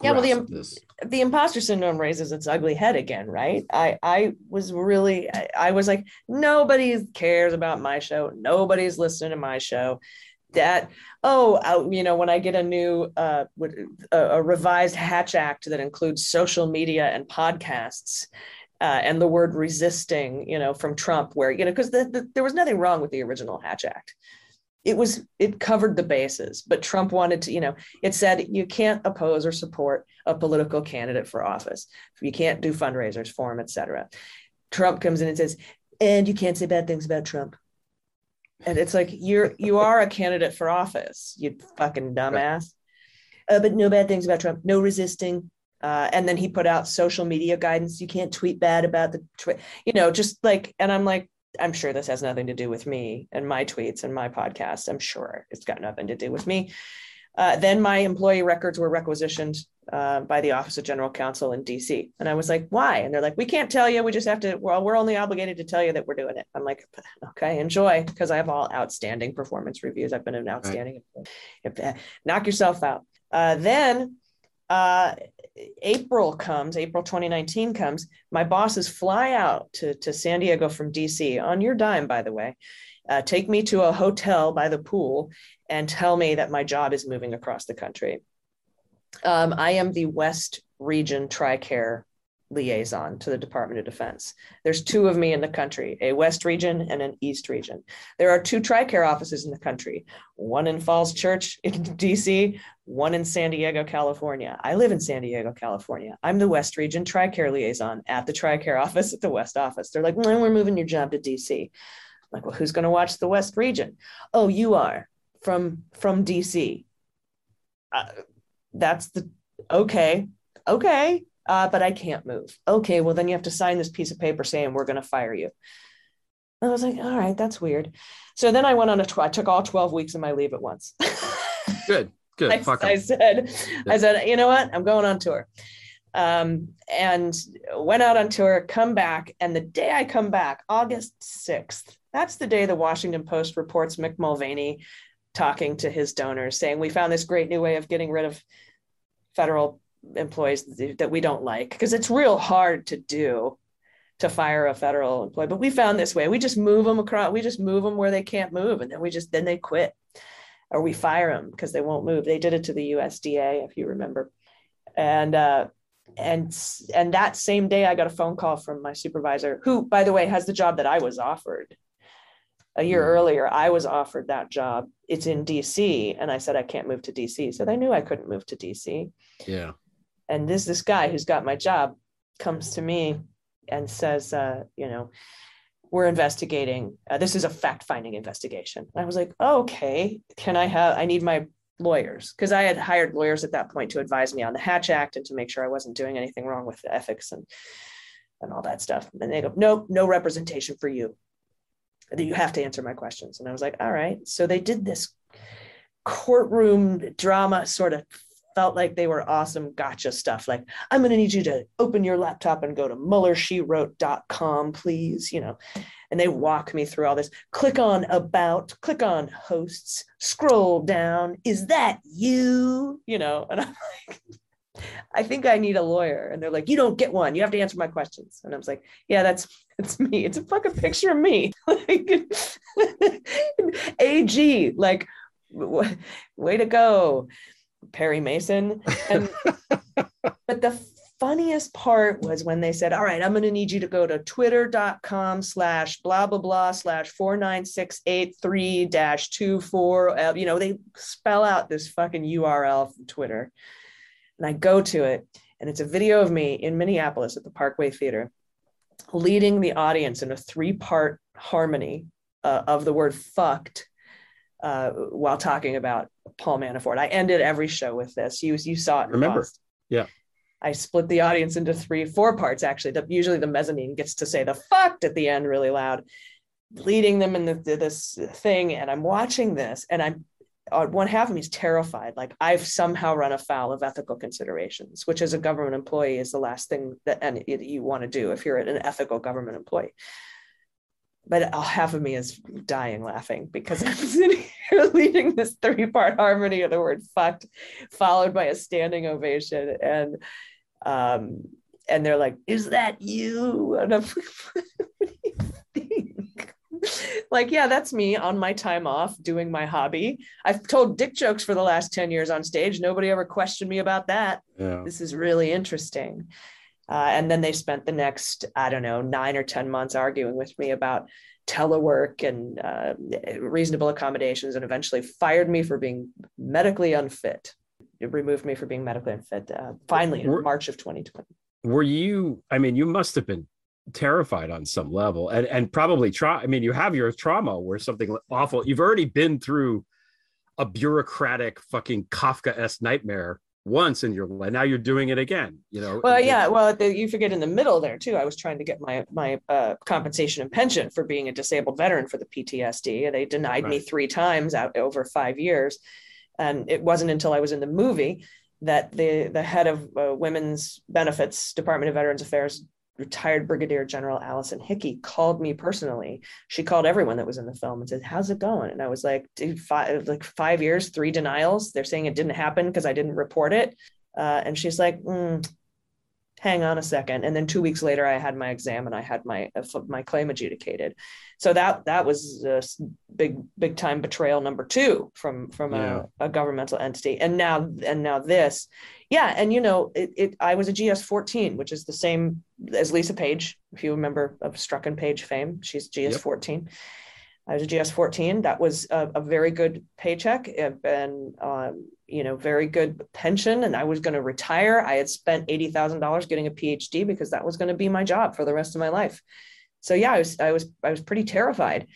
Yeah, well, the- the imposter syndrome raises its ugly head again right? I i was really I, I was like nobody cares about my show. Nobody's listening to my show. That oh I, you know when i get a new uh a, a revised hatch act that includes social media and podcasts uh, and the word resisting you know from trump where you know because the, the, there was nothing wrong with the original hatch act it was it covered the bases but trump wanted to you know it said you can't oppose or support a political candidate for office. You can't do fundraisers for him etc trump comes in and says and you can't say bad things about trump. And it's like you're you are a candidate for office you fucking dumbass. Uh, but no bad things about trump no resisting. Uh, and then he put out social media guidance. You can't tweet bad about the twi- you know just like and i'm like i'm sure this has nothing to do with me and my tweets and my podcast i'm sure it's got nothing to do with me uh, then my employee records were requisitioned uh, by the Office of General Counsel in DC. And I was like, why? And they're like, we can't tell you. We just have to, well, we're only obligated to tell you that we're doing it. I'm like, okay, enjoy, because I have all outstanding performance reviews. I've been an outstanding. If, uh, knock yourself out. Uh, then uh, April comes, April 2019 comes. My bosses fly out to, to San Diego from DC on your dime, by the way. Uh, take me to a hotel by the pool and tell me that my job is moving across the country. Um, I am the West Region TRICARE liaison to the Department of Defense. There's two of me in the country, a West Region and an East Region. There are two TRICARE offices in the country, one in Falls Church in DC, one in San Diego, California. I live in San Diego, California. I'm the West Region TRICARE liaison at the TRICARE office at the West office. They're like, we're moving your job to DC. I'm like, well, who's going to watch the West Region? Oh, you are from from DC. Uh, that's the okay, okay, uh, but I can't move. Okay, well then you have to sign this piece of paper saying we're going to fire you. I was like, all right, that's weird. So then I went on a tw- I took all twelve weeks of my leave at once. Good, good. I. I said, I said, you know what? I'm going on tour. Um, and went out on tour, come back. And the day I come back, August 6th, that's the day the Washington Post reports Mick Mulvaney talking to his donors saying, We found this great new way of getting rid of federal employees that we don't like because it's real hard to do to fire a federal employee but we found this way. We just move them across we just move them where they can't move and then we just then they quit or we fire them because they won't move. They did it to the usda if you remember. And uh and and that same day i got a phone call from my supervisor who by the way has the job that i was offered. A year Mhm. earlier i was offered that job. It's in dc and i said i can't move to dc so they knew i couldn't move to dc Yeah. And this this guy who's got my job comes to me and says uh, you know we're investigating. Uh, this is a fact finding investigation. And I was like, oh, okay, can I have, I need my lawyers because I had hired lawyers at that point to advise me on the Hatch Act and to make sure I wasn't doing anything wrong with ethics and and all that stuff. And they go, nope, no representation for you. You have to answer my questions. And I was like, all right. So they did this courtroom drama sort of felt like they were awesome gotcha stuff. Like, I'm going to need you to open your laptop and go to MuellerSheWrote.com, please. You know, and they walk me through all this. Click on about, click on hosts, scroll down. Is that you? You know, and I'm like, I think I need a lawyer. And they're like, you don't get one. You have to answer my questions. And I was like, yeah, that's it's me. It's a fucking picture of me. like AG, like way to go. Perry Mason. And but the funniest part was when they said, all right, I'm going to need you to go to twitter.com slash blah, blah, blah slash 49683 dash 24. Uh, you know, they spell out this fucking URL from Twitter. And I go to it and it's a video of me in Minneapolis at the Parkway Theater leading the audience in a three part harmony uh, of the word fucked uh, while talking about Paul Manafort. I ended every show with this. You you saw it. Remember? Yeah. I split the audience into three, four parts actually. The, usually the mezzanine gets to say the fucked at the end really loud, leading them in the, this thing. And I'm watching this, and I'm uh, one half of me is terrified. Like I've somehow run afoul of ethical considerations, which as a government employee is the last thing that and you want to do if you're an ethical government employee but half of me is dying laughing because I'm sitting here leading this three part harmony of the word fucked, followed by a standing ovation. And um, and they're like, Is that you? And I'm like, What do you think? like, yeah, that's me on my time off doing my hobby. I've told dick jokes for the last 10 years on stage. Nobody ever questioned me about that. Yeah. This is really interesting. Uh, and then they spent the next, I don't know, nine or 10 months arguing with me about telework and uh, reasonable accommodations and eventually fired me for being medically unfit. It removed me for being medically unfit uh, finally in were, March of 2020. Were you, I mean, you must have been terrified on some level and, and probably try. I mean, you have your trauma where something awful, you've already been through a bureaucratic fucking Kafka-esque nightmare once in your life. Now you're doing it again. You know. Well, yeah. Well, the, you forget in the middle there too. I was trying to get my my uh, compensation and pension for being a disabled veteran for the PTSD. They denied right. me three times out over five years, and it wasn't until I was in the movie that the the head of uh, women's benefits department of veterans affairs retired Brigadier General Allison Hickey called me personally. She called everyone that was in the film and said, "How's it going?" And I was like, "Dude, five like five years, three denials. They're saying it didn't happen because I didn't report it." Uh, and she's like, mm, "Hang on a second. And then two weeks later, I had my exam and I had my uh, my claim adjudicated. So that that was a big big time betrayal number two from from yeah. a, a governmental entity. And now and now this yeah and you know it, it i was a gs 14 which is the same as lisa page if you remember of Strzok and page fame. She's gs yep. 14 i was a gs 14 that was a, a very good paycheck and um, you know very good pension and i was going to retire. I had spent $80000 getting a phd because that was going to be my job for the rest of my life. So yeah i was i was i was pretty terrified.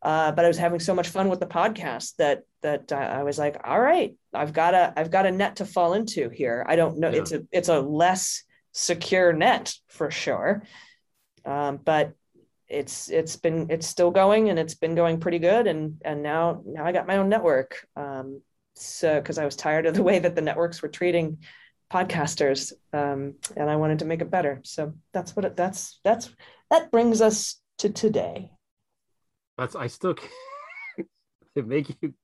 Uh, but I was having so much fun with the podcast that that I was like, all right, I've got a I've got a net to fall into here. I don't know, yeah. it's a it's a less secure net for sure, um, but it's it's been it's still going and it's been going pretty good and and now now I got my own network. Um, so because I was tired of the way that the networks were treating podcasters um, and I wanted to make it better. So that's what it, that's that's that brings us to today. That's I still can't make you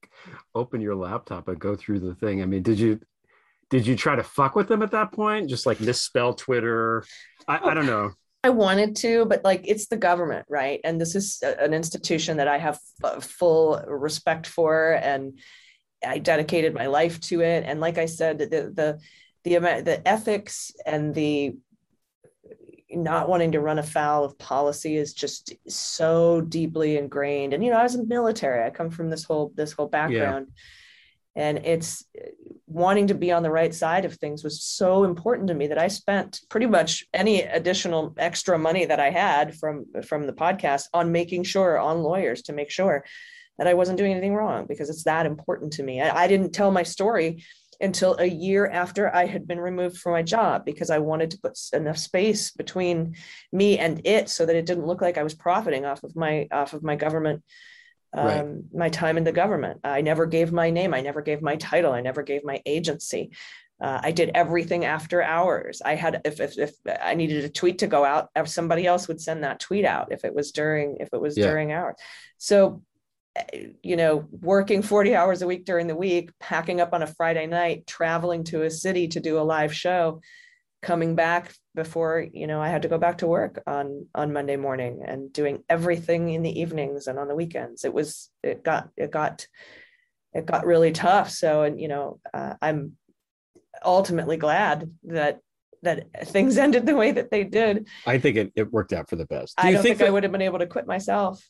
open your laptop and go through the thing. I mean, did you did you try to fuck with them at that point? Just like misspell Twitter? I, I don't know. I wanted to, but like it's the government, right? And this is an institution that I have full respect for, and I dedicated my life to it. And like I said, the the the the ethics and the not wanting to run afoul of policy is just so deeply ingrained. And you know i was in the military i come from this whole this whole background. And it's wanting to be on the right side of things was so important to me that I spent pretty much any additional extra money that I had from from the podcast on making sure on lawyers to make sure that I wasn't doing anything wrong because it's that important to me. I, I didn't tell my story until a year after I had been removed from my job because I wanted to put enough space between me and it so that it didn't look like I was profiting off of my off of my government um, right. my time in the government. I never gave my name. I never gave my title. I never gave my agency. Uh, I did everything after hours. I had if, if, if I needed a tweet to go out, somebody else would send that tweet out if it was during if it was yeah. during hours. So, you know, working forty hours a week during the week, packing up on a Friday night, traveling to a city to do a live show, coming back before you know I had to go back to work on on Monday morning and doing everything in the evenings and on the weekends. It was it got it got it got really tough. So and you know uh, I'm ultimately glad that that things ended the way that they did. I think it, it worked out for the best. Do I don't think, think that, I would have been able to quit myself.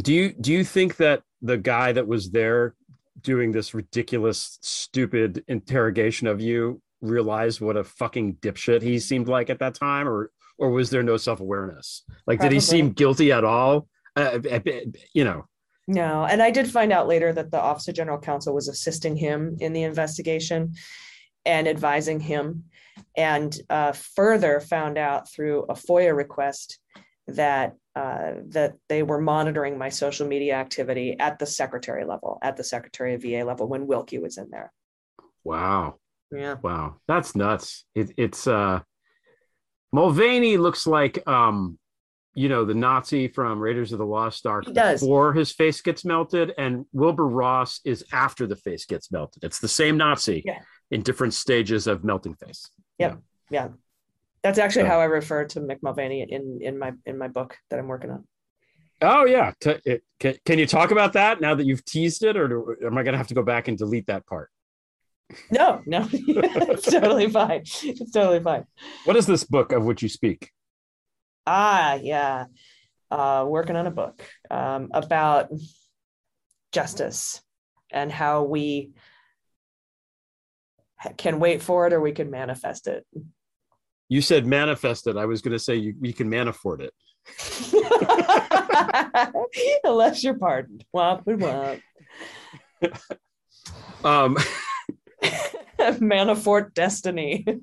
Do you do you think that the guy that was there doing this ridiculous, stupid interrogation of you realized what a fucking dipshit he seemed like at that time, or or was there no self awareness? Like, Probably. did he seem guilty at all? Uh, you know. No, and I did find out later that the Office of General Counsel was assisting him in the investigation and advising him, and uh, further found out through a FOIA request that uh, that they were monitoring my social media activity at the secretary level, at the secretary of VA level when Wilkie was in there. Wow. Yeah. Wow. That's nuts. It, it's uh Mulvaney looks like um you know the Nazi from Raiders of the Lost Ark he does. before his face gets melted, and Wilbur Ross is after the face gets melted. It's the same Nazi yeah. in different stages of melting face. Yep. Yeah. yeah. That's actually so. how I refer to Mick Mulvaney in in my in my book that I'm working on. Oh yeah. T- it, can, can you talk about that now that you've teased it, or do, am I going to have to go back and delete that part? No, no, it's totally fine. It's totally fine. What is this book of which you speak? Ah, yeah. Uh, working on a book um, about justice and how we can wait for it or we can manifest it. You said manifest it. I was going to say you, you can manafort it. Unless you're pardoned. Womp womp. um, Manafort Destiny.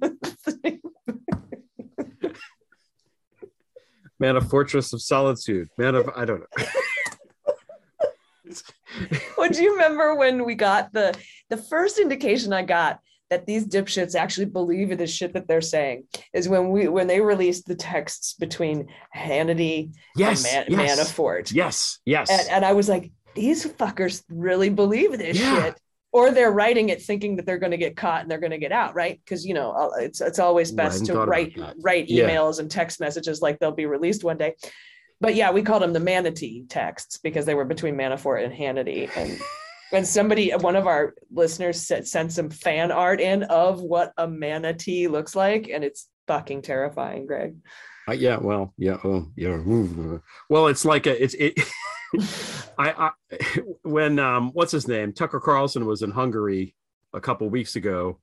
Man of Fortress of Solitude. Man of I don't know. well, do you remember when we got the the first indication I got that these dipshits actually believe in the shit that they're saying is when we when they released the texts between Hannity yes, and Man, yes, Manafort. Yes, yes. And, and, I was like, these fuckers really believe this yeah. shit or they're writing it thinking that they're going to get caught and they're going to get out right because you know it's it's always best to write write emails yeah. and text messages like they'll be released one day but yeah we called them the manatee texts because they were between manafort and hannity and and somebody one of our listeners sent, sent some fan art in of what a manatee looks like and it's fucking terrifying greg. Uh, yeah well yeah oh yeah well it's like a it's it I, I when um what's his name? Tucker Carlson was in Hungary a couple weeks ago,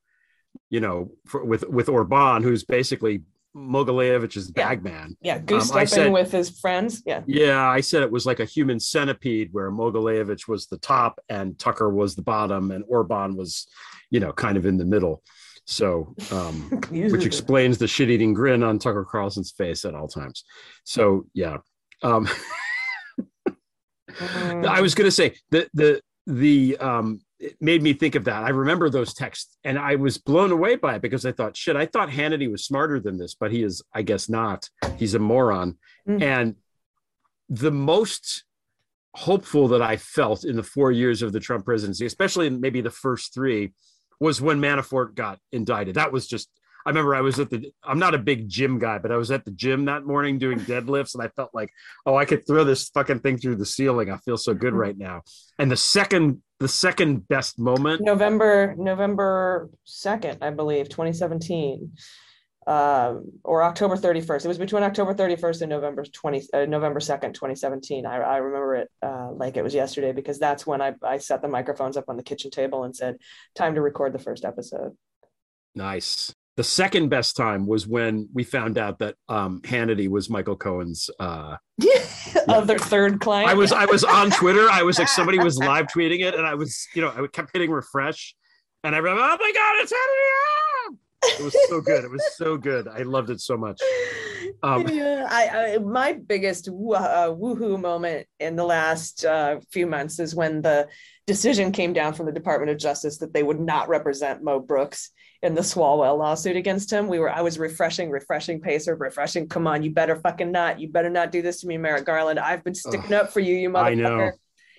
you know, for, with with Orban, who's basically Mogilevich's yeah. bagman. Yeah, goose um, stepping with his friends. Yeah. Yeah, I said it was like a human centipede where Mogilevich was the top and Tucker was the bottom and Orban was, you know, kind of in the middle. So, um, which explains the shit-eating grin on Tucker Carlson's face at all times. So, yeah. Um, I was going to say the the the um it made me think of that. I remember those texts and I was blown away by it because I thought, shit, I thought Hannity was smarter than this, but he is, I guess, not. He's a moron. Mm. And the most hopeful that I felt in the four years of the Trump presidency, especially in maybe the first three, was when Manafort got indicted. That was just I remember I was at the, I'm not a big gym guy, but I was at the gym that morning doing deadlifts and I felt like, oh, I could throw this fucking thing through the ceiling. I feel so good mm-hmm. right now. And the second, the second best moment, November, November 2nd, I believe, 2017. um, or October 31st. It was between October 31st and November 20, uh, November 2nd, 2017. I, I remember it uh, like it was yesterday because that's when I, I set the microphones up on the kitchen table and said, time to record the first episode. Nice. The second best time was when we found out that um, Hannity was Michael Cohen's uh, of their third client. I was I was on Twitter. I was like somebody was live tweeting it, and I was you know I kept hitting refresh, and I remember oh my god it's Hannity! It was so good. It was so good. I loved it so much. Um, yeah, I, I, my biggest woo, uh, woohoo moment in the last uh, few months is when the decision came down from the Department of Justice that they would not represent Mo Brooks in the Swalwell lawsuit against him. We were I was refreshing, refreshing Pacer, refreshing. Come on, you better fucking not. You better not do this to me, Merrick Garland. I've been sticking Ugh, up for you, you motherfucker. I know.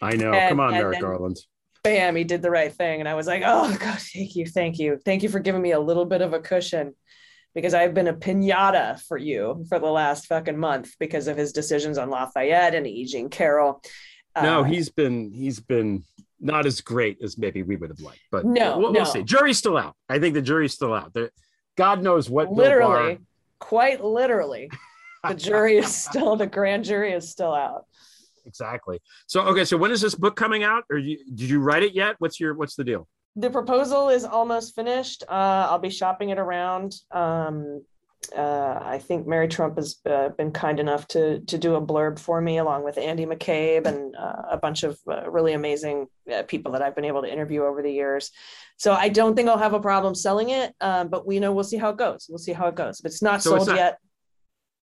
I know. And, Come on, Merrick Garland. Bam, he did the right thing. And I was like, oh God, thank you, thank you. Thank you for giving me a little bit of a cushion because I've been a pinata for you for the last fucking month because of his decisions on Lafayette and E. Jean Carroll. No, uh, he's been he's been not as great as maybe we would have liked. But no, we'll, no. we'll see. Jury's still out. I think the jury's still out. There, God knows what. Literally, Barr... quite literally, the jury is still the grand jury is still out. Exactly. So okay, so when is this book coming out? Or you, did you write it yet? What's your what's the deal? The proposal is almost finished. Uh, I'll be shopping it around. Um, uh, I think Mary Trump has uh, been kind enough to to do a blurb for me, along with Andy McCabe and uh, a bunch of uh, really amazing uh, people that I've been able to interview over the years. So I don't think I'll have a problem selling it, um, but we know we'll see how it goes. We'll see how it goes. If it's not so sold it's not, yet,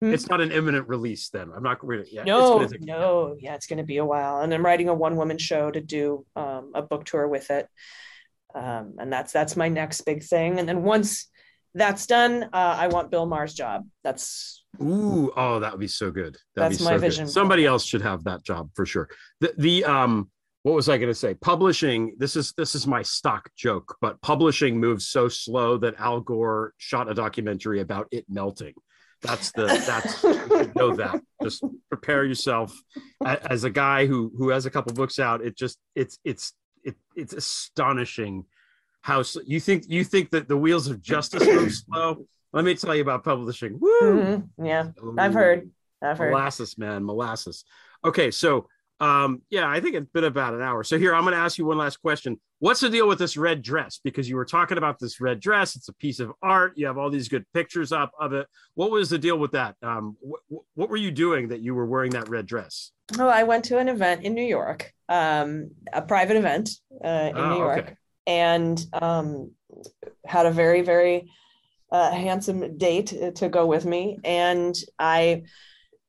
hmm? it's not an imminent release. Then I'm not really. Yeah, no, it's no, yeah, it's going to be a while. And I'm writing a one woman show to do um, a book tour with it, um, and that's that's my next big thing. And then once that's done. Uh, I want Bill Maher's job. That's ooh, oh, that would be so good. That'd that's my vision. Good. Somebody else should have that job for sure. The the um, what was I going to say? Publishing. This is this is my stock joke, but publishing moves so slow that Al Gore shot a documentary about it melting. That's the that's you know that. Just prepare yourself. As a guy who who has a couple books out, it just it's it's it, it's astonishing how you think you think that the wheels of justice move slow. Let me tell you about publishing. Woo! Mm-hmm. Yeah, Ooh. I've heard. I've heard. Molasses, man, molasses. Okay, so um, yeah, I think it's been about an hour. So here, I'm going to ask you one last question. What's the deal with this red dress? Because you were talking about this red dress. It's a piece of art. You have all these good pictures up of it. What was the deal with that? Um, wh- what were you doing that you were wearing that red dress? Oh, I went to an event in New York, um, a private event uh, in oh, New York. Okay and um, had a very very uh, handsome date to go with me. And i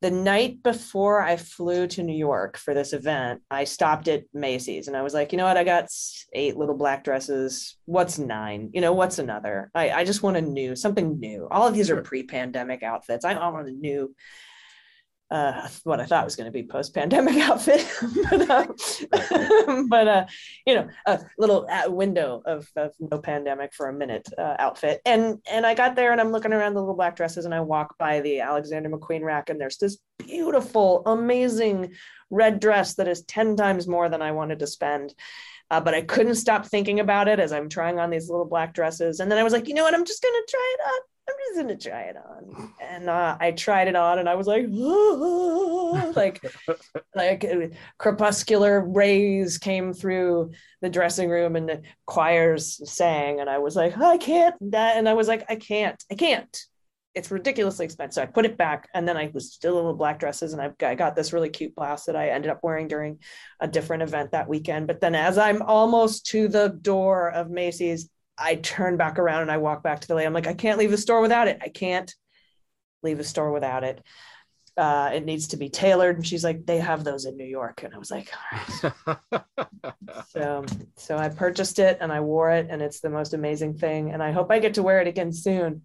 the night before i flew to new york for this event i stopped at macy's and i was like you know what? I got eight little black dresses. What's nine? You know what's another? I, I just want a new something new. All of these are pre-pandemic outfits. I, I want a new uh, what I thought was going to be post pandemic outfit, but, uh, but uh, you know, a little uh, window of, of no pandemic for a minute uh, outfit. And and I got there and I'm looking around the little black dresses and I walk by the Alexander McQueen rack and there's this beautiful, amazing red dress that is 10 times more than I wanted to spend. Uh, but I couldn't stop thinking about it as I'm trying on these little black dresses. And then I was like, you know what? I'm just going to try it on. I'm just gonna try it on. And uh, I tried it on, and I was like, like, like uh, crepuscular rays came through the dressing room, and the choirs sang, and I was like, I can't. And I was like, I can't, I can't. It's ridiculously expensive. I put it back, and then I was still in the black dresses, and I got this really cute blouse that I ended up wearing during a different event that weekend. But then, as I'm almost to the door of Macy's, I turn back around and I walk back to the lady. I'm like, I can't leave the store without it. I can't leave the store without it. Uh, it needs to be tailored. And she's like, they have those in New York. And I was like, all right. so, so I purchased it and I wore it and it's the most amazing thing. And I hope I get to wear it again soon.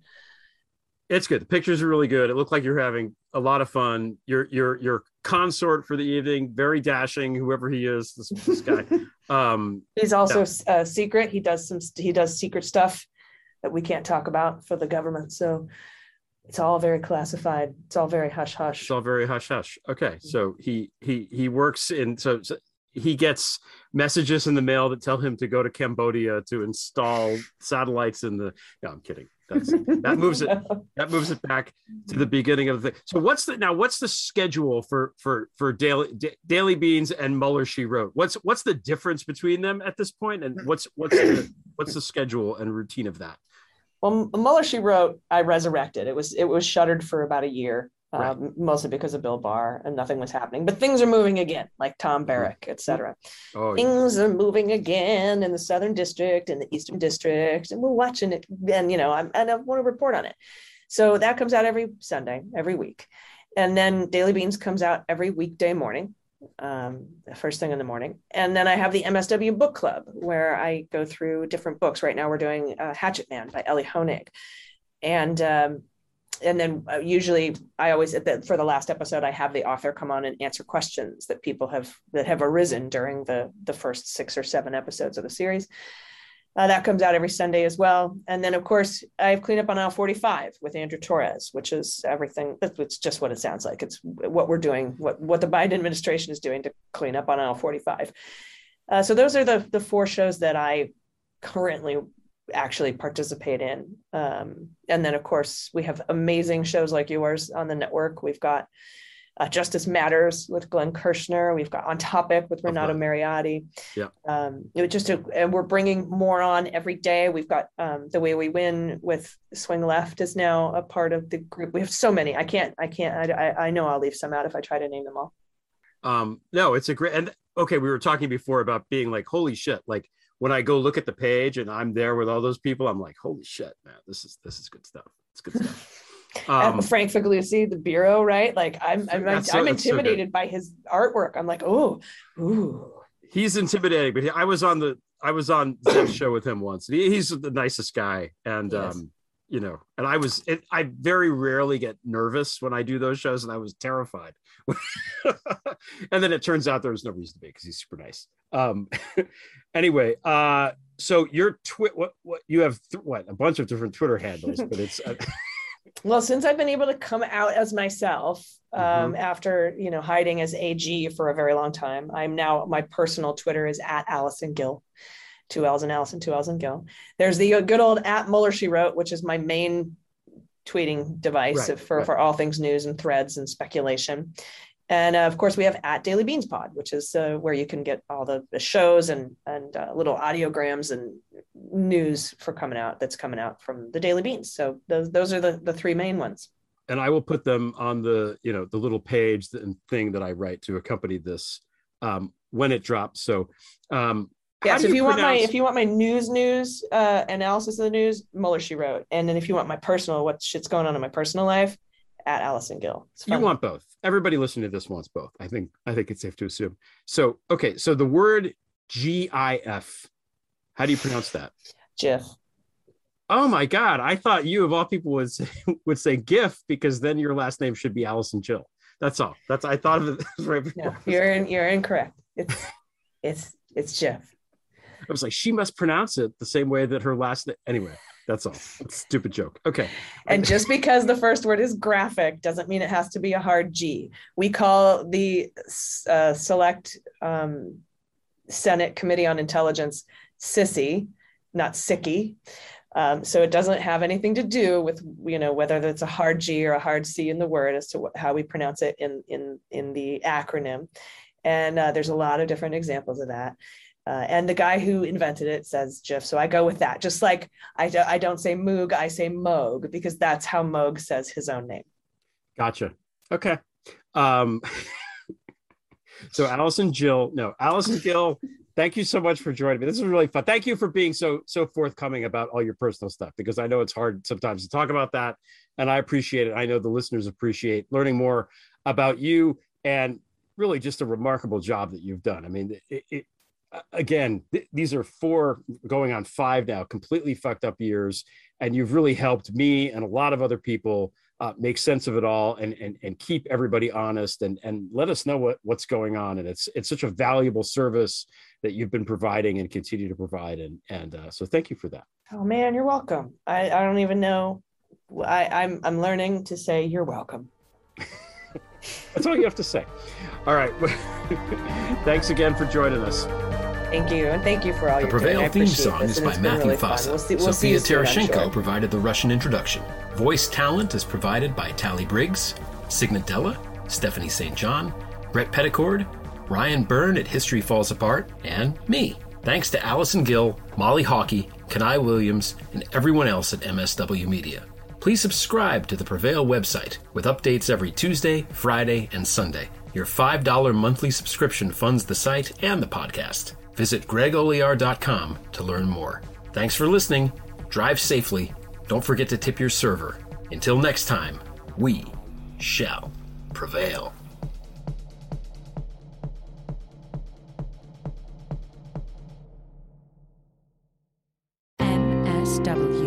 It's good. The pictures are really good. It looked like you're having a lot of fun. Your your your consort for the evening, very dashing, whoever he is, this, this guy. Um, He's also yeah. uh, secret. He does some. He does secret stuff that we can't talk about for the government. So it's all very classified. It's all very hush hush. It's all very hush hush. Okay, so he he he works in so, so he gets messages in the mail that tell him to go to Cambodia to install satellites in the. No, I'm kidding. That's, that moves it. That moves it back to the beginning of the. So what's the now? What's the schedule for for for daily D- daily beans and Mueller? She wrote. What's what's the difference between them at this point, and what's what's the, what's the schedule and routine of that? Well, Mueller, she wrote, I resurrected. It was it was shuttered for about a year, Right. um, mostly because of Bill Barr, and nothing was happening. But things are moving again, like Tom Barrack, et cetera. Oh, yeah. Things are moving again in the Southern District and the Eastern District, and we're watching it. And you know, I'm, and I want to report on it. So that comes out every Sunday, every week, and then Daily Beans comes out every weekday morning, um, the first thing in the morning. And then I have the MSW Book Club where I go through different books. Right now, we're doing uh, Hatchet Man by Elie Honig, and um, and then uh, usually I always the, for the last episode I have the author come on and answer questions that people have that have arisen during the the first six or seven episodes of the series. Uh, that comes out every Sunday as well. And then, of course, I have Cleanup on Aisle 45 with Andrew Torrez, which is everything. That's just what it sounds like. It's what we're doing, what, what the Biden administration is doing to clean up on aisle 45. Uh, so those are the, the four shows that I currently actually participate in. Um, and then, of course, we have amazing shows like yours on the network. We've got uh, Justice Matters with Glenn Kirshner. We've got On Topic with Renato Mariotti. Yeah. Um, it was just a, and we're bringing more on every day. We've got um, The Way We Win with Swing Left is now a part of the group. We have so many. I can't, I can't, I, I, I know I'll leave some out if I try to name them all. um no it's a great and okay we were talking before about being like holy shit like when i go look at the page and i'm there with all those people i'm like holy shit man this is this is good stuff it's good stuff um Frank Figliuzzi, the bureau, right? Like I'm, I'm, so- I'm so intimidated by his artwork. I'm like, oh, ooh. he's intimidating but he, i was on the i was on Zeb's show with him once he, he's the nicest guy and Yes. um you know and i was it, i very rarely get nervous when i do those shows and i was terrified. And then it turns out there was no reason to be because he's super nice. Um anyway uh so your twit what what you have th- what a bunch of different twitter handles but it's uh, Well, since I've been able to come out as myself um, after you know hiding as AG for a very long time, I'm now my personal Twitter is at Allison Gill, two L's and Allison, two L's and Gill. There's the good old at Mueller she wrote, which is my main tweeting device Right, for right. for all things news and threads and speculation. And uh, of course, we have at Daily Beans Pod, which is uh, where you can get all the, the shows and and uh, little audiograms and news for coming out that's coming out from the Daily Beans. So those those are the the three main ones. and I will put them on the you know the little page and thing that I write to accompany this um, when it drops. So um, Yeah. So if you want my if you want my news news uh, analysis of the news, Mueller she wrote, and then if you want my personal what shit's going on in my personal life, at Allison Gill. You want both. Everybody listening to this wants both. I think I think it's safe to assume. So okay, so the word GIF, how do you pronounce that? Jif. Oh my God! I thought you of all people would say, would say GIF because then your last name should be Allison Jill. That's all. That's I thought of it right before. No, you're in, you're incorrect. It's it's it's Jif. I was like, she must pronounce it the same way that her last name. Anyway, that's all. A stupid joke. Okay. And just because the first word is graphic doesn't mean it has to be a hard G. We call the uh, select um, Senate Committee on Intelligence sissy, not SICKY. Um, so it doesn't have anything to do with you know whether it's a hard G or a hard C in the word as to what, how we pronounce it in in in the acronym. And uh, there's a lot of different examples of that. Uh, and the guy who invented it says GIF. So I go with that. Just like I, do, I don't say Moog, I say Moog because that's how Moog says his own name. Gotcha. Okay. Um, so Allison Jill, no, Allison Gill, thank you so much for joining me. This is really fun. Thank you for being so so forthcoming about all your personal stuff because I know it's hard sometimes to talk about that, and I appreciate it. I know the listeners appreciate learning more about you and really just a remarkable job that you've done. I mean, it, it again, th- these are four going on five now, completely fucked up years, and you've really helped me and a lot of other people uh, make sense of it all and, and and keep everybody honest and and let us know what what's going on. And it's it's such a valuable service that you've been providing and continue to provide. And and uh, so thank you for that. Oh man, you're welcome. I, I don't even know. I, I'm I'm learning to say you're welcome. That's all you have to say. All right. Thanks again for joining us. Thank you, and thank you for all The your The Prevail theme song is by Matthew Fossa. We'll see, we'll Sophia see you soon, I'm Terashenko sure. provided the Russian introduction. Voice talent is provided by Tally Briggs, Signet Della, Stephanie St. John, Brett Petticord, Ryan Byrne at History Falls Apart, and me. Thanks to Allison Gill, Molly Hawkey, Kenai Williams, and everyone else at MSW Media. Please subscribe to the Prevail website with updates every Tuesday, Friday, and Sunday. Your $5 monthly subscription funds the site and the podcast. Visit gregolear.com to learn more. Thanks for listening. Drive safely. Don't forget to tip your server. Until next time, we shall prevail. MSW.